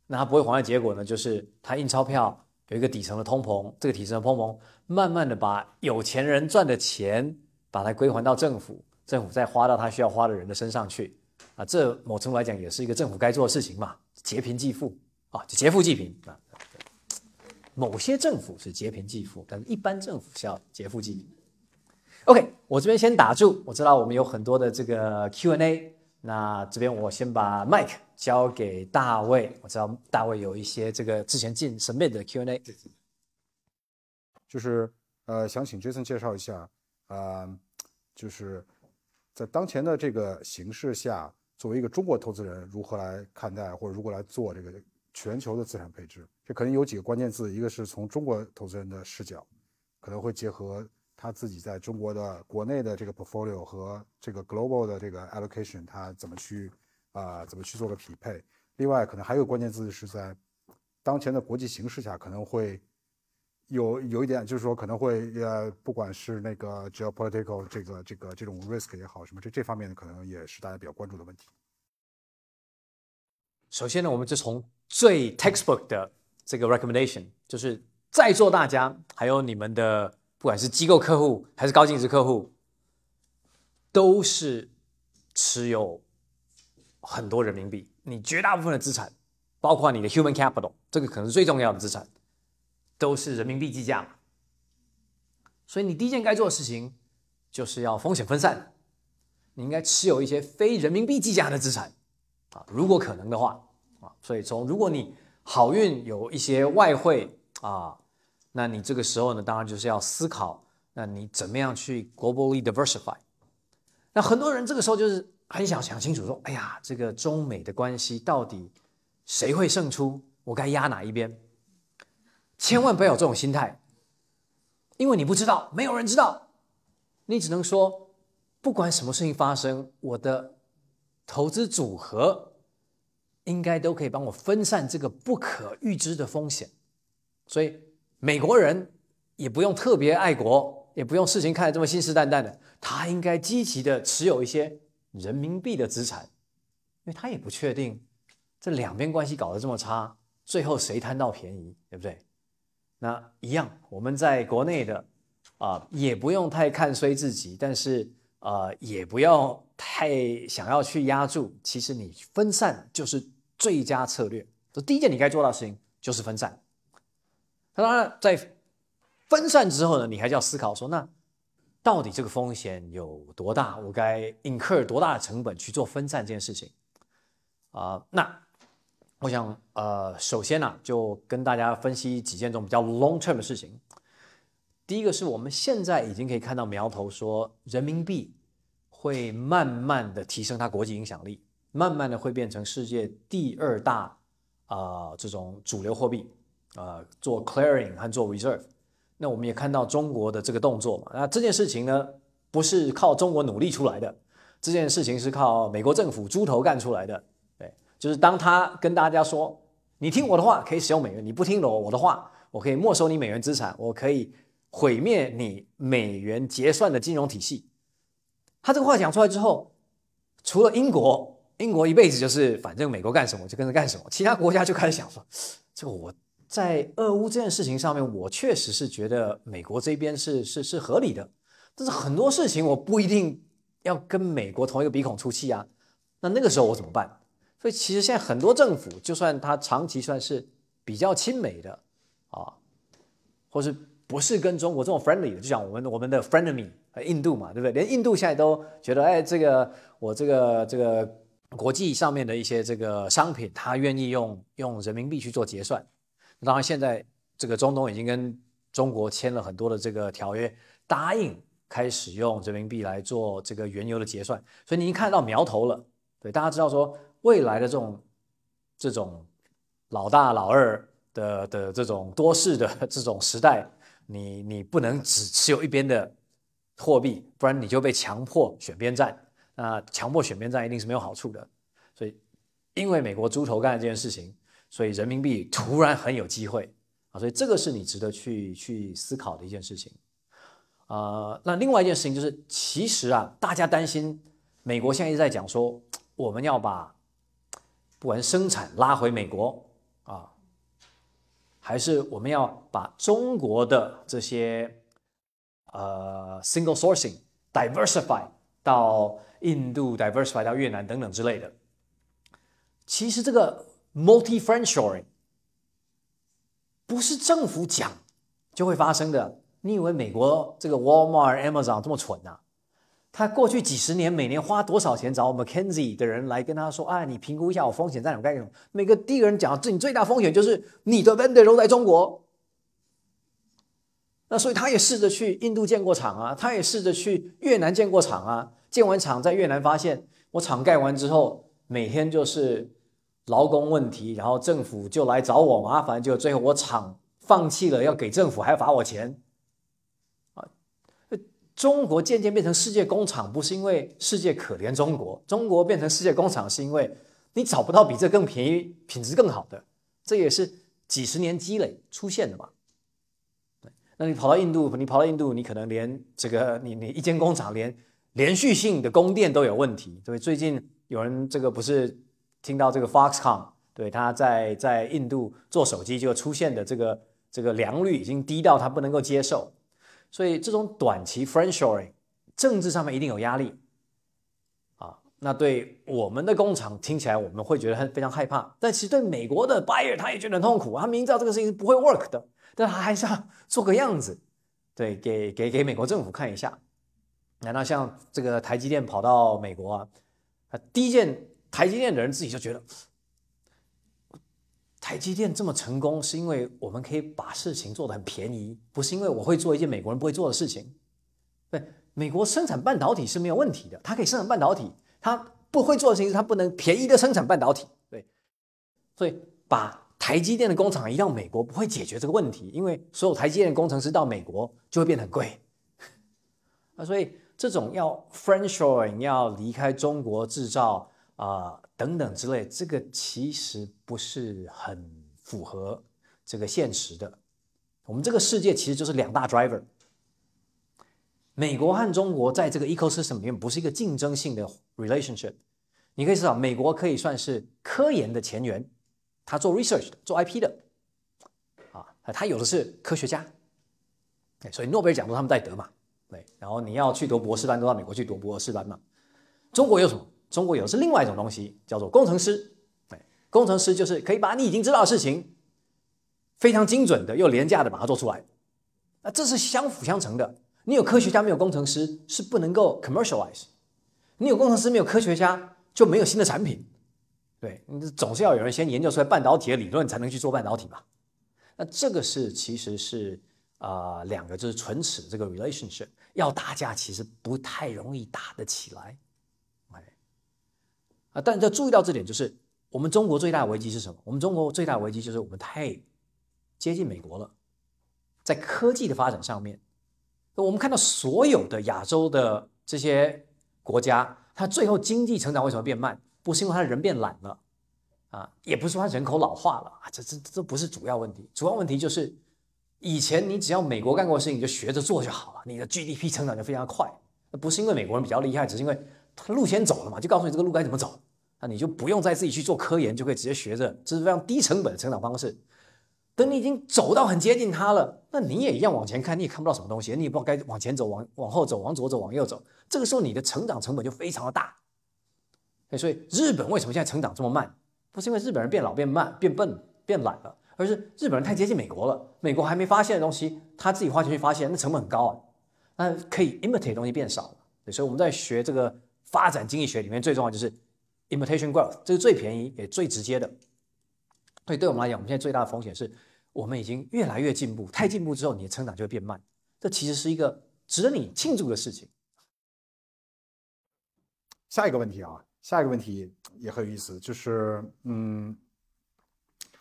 那他不会还的结果呢，就是他印钞票有一个底层的通膨，这个底层的通膨慢慢的把有钱人赚的钱把它归还到政府，政府再花到他需要花的人的身上去。啊，这某程度来讲也是一个政府该做的事情嘛，劫贫济富啊，就劫富济贫啊。某些政府是劫贫济富，但是一般政府是要劫富济贫。OK，我这边先打住，我知道我们有很多的这个 Q&A，那这边我先把 Mike 交给大卫，我知道大卫有一些这个之前进 submit 的 Q&A。就是呃，想请 Jason 介绍一下，呃，就是在当前的这个形势下，作为一个中国投资人，如何来看待或者如何来做这个全球的资产配置？这可能有几个关键字，一个是从中国投资人的视角，可能会结合他自己在中国的国内的这个 portfolio 和这个 global 的这个 allocation，他怎么去啊、怎么去做个匹配？另外，可能还有关键字是在当前的国际形势下，可能会有有一点，就是说可能会呃，不管是那个 geopolitical 这个这个这种 risk 也好，什么这这方面的可能也是大家比较关注的问题。首先呢，我们就从最 textbook 的这个 recommendation，就是在座大家还有你们的不管是机构客户还是高净值客户，都是持有很多人民币。你绝大部分的资产，包括你的 human capital，这个可能是最重要的资产，都是人民币计价。所以你第一件该做的事情，就是要风险分散。你应该持有一些非人民币计价的资产啊，如果可能的话啊。所以从如果你好运有一些外汇啊，那你这个时候呢，当然就是要思考，那你怎么样去 globally diversify？那很多人这个时候就是很想想清楚，说，哎呀，这个中美的关系到底谁会胜出？我该压哪一边？千万不要有这种心态，因为你不知道，没有人知道，你只能说。不管什么事情发生，我的投资组合应该都可以帮我分散这个不可预知的风险。所以美国人也不用特别爱国，也不用事情看得这么信誓旦旦的，他应该积极的持有一些人民币的资产，因为他也不确定这两边关系搞得这么差，最后谁贪到便宜，对不对？那一样，我们在国内的啊，也不用太看衰自己，但是。呃，也不要太想要去压住，其实你分散就是最佳策略。这第一件你该做到的事情就是分散。当然，在分散之后呢，你还是要思考说，那到底这个风险有多大？我该 incur 多大的成本去做分散这件事情？啊，那我想，呃，首先呢，就跟大家分析几件这种比较 long term 的事情。第一个是我们现在已经可以看到苗头，说人民币会慢慢的提升它国际影响力，慢慢的会变成世界第二大啊这种主流货币啊做 clearing 和做 reserve。那我们也看到中国的这个动作嘛，那这件事情呢不是靠中国努力出来的，这件事情是靠美国政府猪头干出来的。对，就是当他跟大家说，你听我的话可以使用美元，你不听我我的话，我可以没收你美元资产，我可以。毁灭你美元结算的金融体系，他这个话讲出来之后，除了英国，英国一辈子就是反正美国干什么就跟着干什么，其他国家就开始想说，这个我在俄乌这件事情上面，我确实是觉得美国这边是是是合理的，但是很多事情我不一定要跟美国同一个鼻孔出气啊，那那个时候我怎么办？所以其实现在很多政府，就算他长期算是比较亲美的啊，或是。不是跟中国这种 friendly 的，就像我们我们的 friendly 印度嘛，对不对？连印度现在都觉得，哎，这个我这个这个国际上面的一些这个商品，他愿意用用人民币去做结算。当然，现在这个中东已经跟中国签了很多的这个条约，答应开始用人民币来做这个原油的结算。所以你已经看到苗头了，对大家知道说，未来的这种这种老大老二的的这种多事的这种时代。你你不能只持有一边的货币，不然你就被强迫选边站。那强迫选边站一定是没有好处的。所以，因为美国猪头干的这件事情，所以人民币突然很有机会啊。所以这个是你值得去去思考的一件事情。啊，那另外一件事情就是，其实啊，大家担心美国现在一直在讲说，我们要把不管生产拉回美国啊。还是我们要把中国的这些呃 single sourcing diversify 到印度 diversify 到越南等等之类的。其实这个 multi friendshoring 不是政府讲就会发生的。你以为美国这个 Walmart、Amazon 这么蠢呐？他过去几十年，每年花多少钱找 McKenzie 的人来跟他说：“啊，你评估一下我风险在哪？该什么？”每个第一个人讲，这你最大风险就是你的 vendor 都在中国。那所以他也试着去印度建过厂啊，他也试着去越南建过厂啊。建完厂在越南发现，我厂盖完之后，每天就是劳工问题，然后政府就来找我麻烦，就最后我厂放弃了，要给政府还要罚我钱。啊中国渐渐变成世界工厂，不是因为世界可怜中国，中国变成世界工厂是因为你找不到比这更便宜、品质更好的，这也是几十年积累出现的嘛。那你跑到印度，你跑到印度，你可能连这个你你一间工厂连连续性的供电都有问题。对，最近有人这个不是听到这个 Foxconn，对，他在在印度做手机就出现的这个这个良率已经低到他不能够接受。所以这种短期 friendshoring，政治上面一定有压力啊。那对我们的工厂听起来我们会觉得很非常害怕，但其实对美国的 buyer 他也觉得很痛苦，他明知道这个事情是不会 work 的，但他还是要做个样子，对，给给给美国政府看一下。难道像这个台积电跑到美国啊？啊，第一件台积电的人自己就觉得，台积电这么成功，是因为我们可以把事情做得很便宜，不是因为我会做一件美国人不会做的事情。对，美国生产半导体是没有问题的，它可以生产半导体，它不会做的事情是它不能便宜的生产半导体。对，所以把台积电的工厂移到美国不会解决这个问题，因为所有台积电的工程师到美国就会变得很贵。啊，所以。这种要 friendshoring 要离开中国制造啊等等之类，这个其实不是很符合这个现实的。我们这个世界其实就是两大 driver，美国和中国在这个 ecosystem 里面不是一个竞争性的 relationship。你可以知道，美国可以算是科研的前沿，他做 research 的，做 IP 的，啊，他有的是科学家，所以诺贝尔奖都他们在得嘛。对，然后你要去读博士班，都到美国去读博士班嘛。中国有什么？中国有的是另外一种东西，叫做工程师。对，工程师就是可以把你已经知道的事情，非常精准的又廉价的把它做出来。那这是相辅相成的。你有科学家没有工程师是不能够 commercialize。你有工程师没有科学家就没有新的产品。对，你总是要有人先研究出来半导体的理论，才能去做半导体嘛。那这个是其实是啊两个就是唇齿这个 relationship。要打架其实不太容易打得起来，啊，但要注意到这点，就是我们中国最大的危机是什么？我们中国最大的危机就是我们太接近美国了，在科技的发展上面，我们看到所有的亚洲的这些国家，它最后经济成长为什么变慢？不是因为它人变懒了，啊，也不是说它人口老化了啊，这这这不是主要问题，主要问题就是。以前你只要美国干过的事情，你就学着做就好了，你的 GDP 成长就非常快。不是因为美国人比较厉害，只是因为路先走了嘛，就告诉你这个路该怎么走，那你就不用再自己去做科研，就可以直接学着，这是非常低成本的成长方式。等你已经走到很接近它了，那你也一样往前看，你也看不到什么东西，你也不知道该往前走、往往后走、往左走、往右走。这个时候你的成长成本就非常的大。所以日本为什么现在成长这么慢？不是因为日本人变老、变慢、变笨、变懒了。而是日本人太接近美国了，美国还没发现的东西，他自己花钱去发现，那成本很高啊。那可以 imitate 的东西变少了，所以我们在学这个发展经济学里面最重要就是 imitation growth，这是最便宜也最直接的。所以对我们来讲，我们现在最大的风险是我们已经越来越进步，太进步之后，你的成长就会变慢。这其实是一个值得你庆祝的事情。下一个问题啊，下一个问题也很有意思，就是嗯。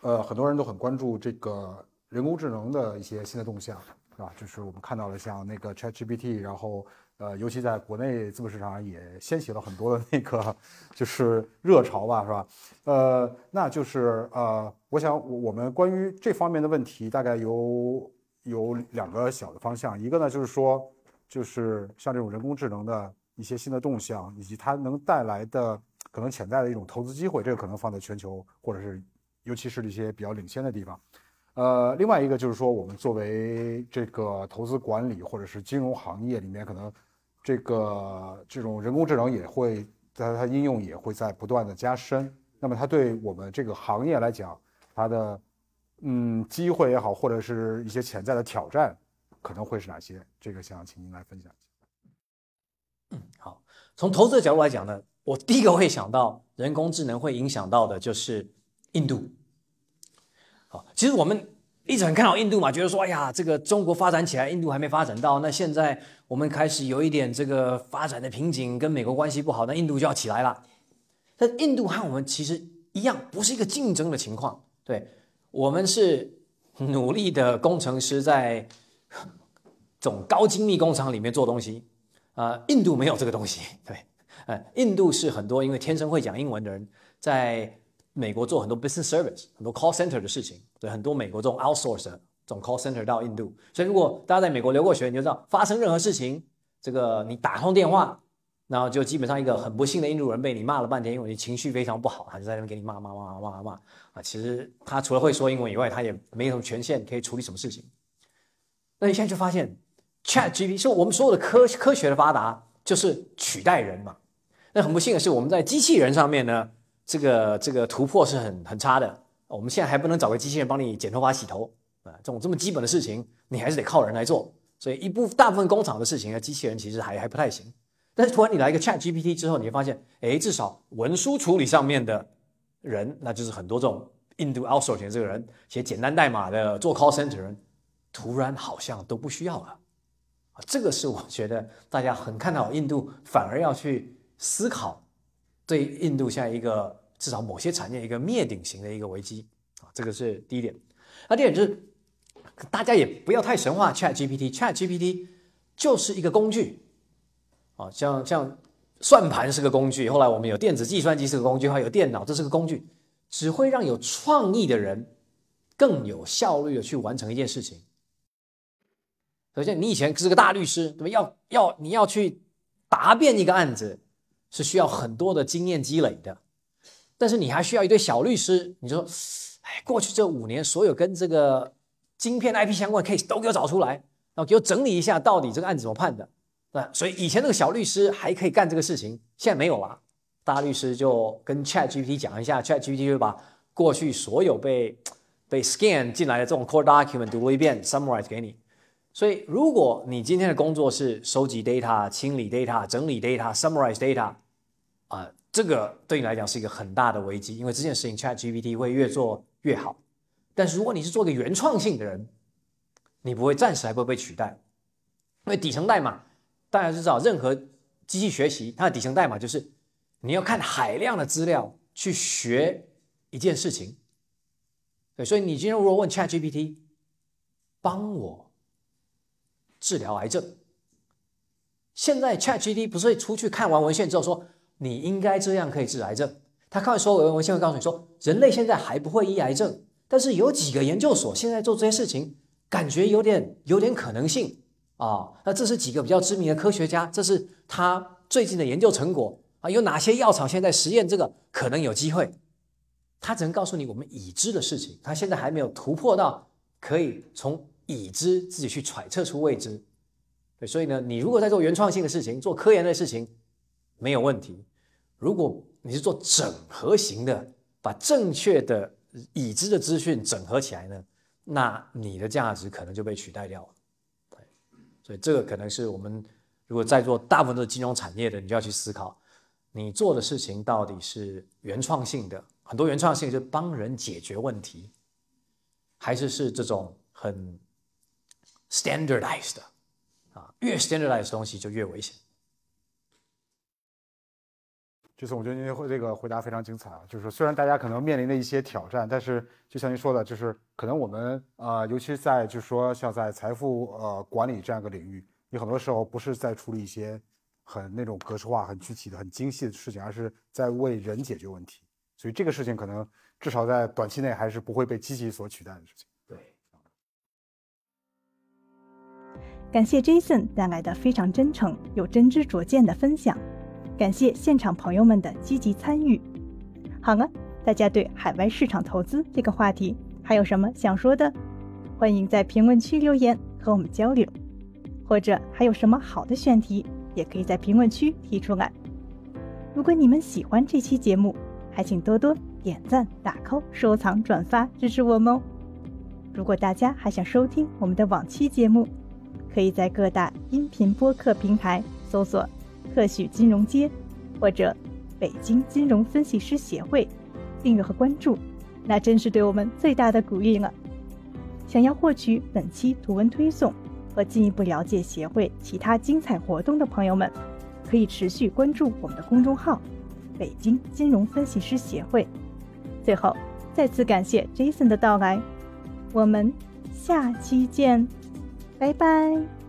呃，很多人都很关注这个人工智能的一些新的动向，是吧？就是我们看到了像那个 ChatGPT，然后呃，尤其在国内资本市场也掀起了很多的那个就是热潮吧，是吧？呃，那就是呃，我想我们关于这方面的问题，大概有有两个小的方向，一个呢就是说，就是像这种人工智能的一些新的动向，以及它能带来的可能潜在的一种投资机会，这个可能放在全球或者是。尤其是一些比较领先的地方，呃，另外一个就是说，我们作为这个投资管理或者是金融行业里面，可能这个这种人工智能也会在它应用也会在不断的加深。那么它对我们这个行业来讲，它的嗯机会也好，或者是一些潜在的挑战，可能会是哪些？这个想请您来分享一下。嗯，好，从投资的角度来讲呢，我第一个会想到人工智能会影响到的就是。印度，好，其实我们一直很看好印度嘛，觉得说，哎呀，这个中国发展起来，印度还没发展到，那现在我们开始有一点这个发展的瓶颈，跟美国关系不好，那印度就要起来了。但印度和我们其实一样，不是一个竞争的情况，对我们是努力的工程师在这种高精密工厂里面做东西，啊，印度没有这个东西，对，呃，印度是很多因为天生会讲英文的人在。美国做很多 business service，很多 call center 的事情，对很多美国这种 outsource 这种 call center 到印度，所以如果大家在美国留过学，你就知道发生任何事情，这个你打通电话，然后就基本上一个很不幸的印度人被你骂了半天，因为你情绪非常不好，他就在那边给你骂骂骂骂骂骂啊！其实他除了会说英文以外，他也没什么权限可以处理什么事情。那你现在就发现 Chat GPT 是我们所有的科科学的发达就是取代人嘛。那很不幸的是，我们在机器人上面呢，这个这个突破是很很差的。我们现在还不能找个机器人帮你剪头发、洗头啊，这种这么基本的事情，你还是得靠人来做。所以一部大部分工厂的事情啊，机器人其实还还不太行。但是突然你来一个 Chat GPT 之后，你会发现，哎，至少文书处理上面的人，那就是很多这种印度 outsourcing 的这个人写简单代码的、做 call center 的人，突然好像都不需要了。这个是我觉得大家很看好印度，反而要去思考对印度现在一个。至少某些产业一个灭顶型的一个危机啊，这个是第一点。那第二点就是，大家也不要太神话 Chat GPT，Chat GPT 就是一个工具啊，像像算盘是个工具，后来我们有电子计算机是个工具，还有电脑，这是个工具，只会让有创意的人更有效率的去完成一件事情。首先，你以前是个大律师，对吧？要要你要去答辩一个案子，是需要很多的经验积累的。但是你还需要一堆小律师，你说，哎，过去这五年所有跟这个晶片 IP 相关的 case 都给我找出来，然后给我整理一下，到底这个案子怎么判的，对所以以前那个小律师还可以干这个事情，现在没有了。大律师就跟 Chat GPT 讲一下，Chat GPT 就把过去所有被被 scan 进来的这种 core document 读了一遍，summarize 给你。所以如果你今天的工作是收集 data、清理 data、整理 data、summarize data，啊。这个对你来讲是一个很大的危机，因为这件事情 Chat GPT 会越做越好。但是如果你是做个原创性的人，你不会暂时还不会被取代，因为底层代码大家知道，任何机器学习它的底层代码就是你要看海量的资料去学一件事情。对，所以你今天如果问 Chat GPT，帮我治疗癌症，现在 Chat GPT 不是出去看完文献之后说。你应该这样可以治癌症。他看完所有文文献会告诉你说，人类现在还不会医癌症，但是有几个研究所现在做这些事情，感觉有点有点可能性啊。那这是几个比较知名的科学家，这是他最近的研究成果啊。有哪些药厂现在实验这个可能有机会？他只能告诉你我们已知的事情，他现在还没有突破到可以从已知自己去揣测出未知。对，所以呢，你如果在做原创性的事情，做科研的事情，没有问题。如果你是做整合型的，把正确的已知的资讯整合起来呢，那你的价值可能就被取代掉了。所以这个可能是我们如果在做大部分都是金融产业的，你就要去思考，你做的事情到底是原创性的，很多原创性就是帮人解决问题，还是是这种很 standardized 的啊，越 standardized 的东西就越危险。这次我觉得您会这个回答非常精彩啊，就是虽然大家可能面临的一些挑战，但是就像您说的，就是可能我们呃，尤其在就是说像在财富呃管理这样一个领域，你很多时候不是在处理一些很那种格式化、很具体的、很精细的事情，而是在为人解决问题。所以这个事情可能至少在短期内还是不会被机器所取代的事情。对。感谢 Jason 带来的非常真诚、有真知灼见的分享。感谢现场朋友们的积极参与。好了，大家对海外市场投资这个话题还有什么想说的？欢迎在评论区留言和我们交流，或者还有什么好的选题，也可以在评论区提出来。如果你们喜欢这期节目，还请多多点赞、打 call、收藏、转发支持我们哦。如果大家还想收听我们的往期节目，可以在各大音频播客平台搜索。特许金融街，或者北京金融分析师协会，订阅和关注，那真是对我们最大的鼓励了。想要获取本期图文推送和进一步了解协会其他精彩活动的朋友们，可以持续关注我们的公众号“北京金融分析师协会”。最后，再次感谢 Jason 的到来，我们下期见，拜拜。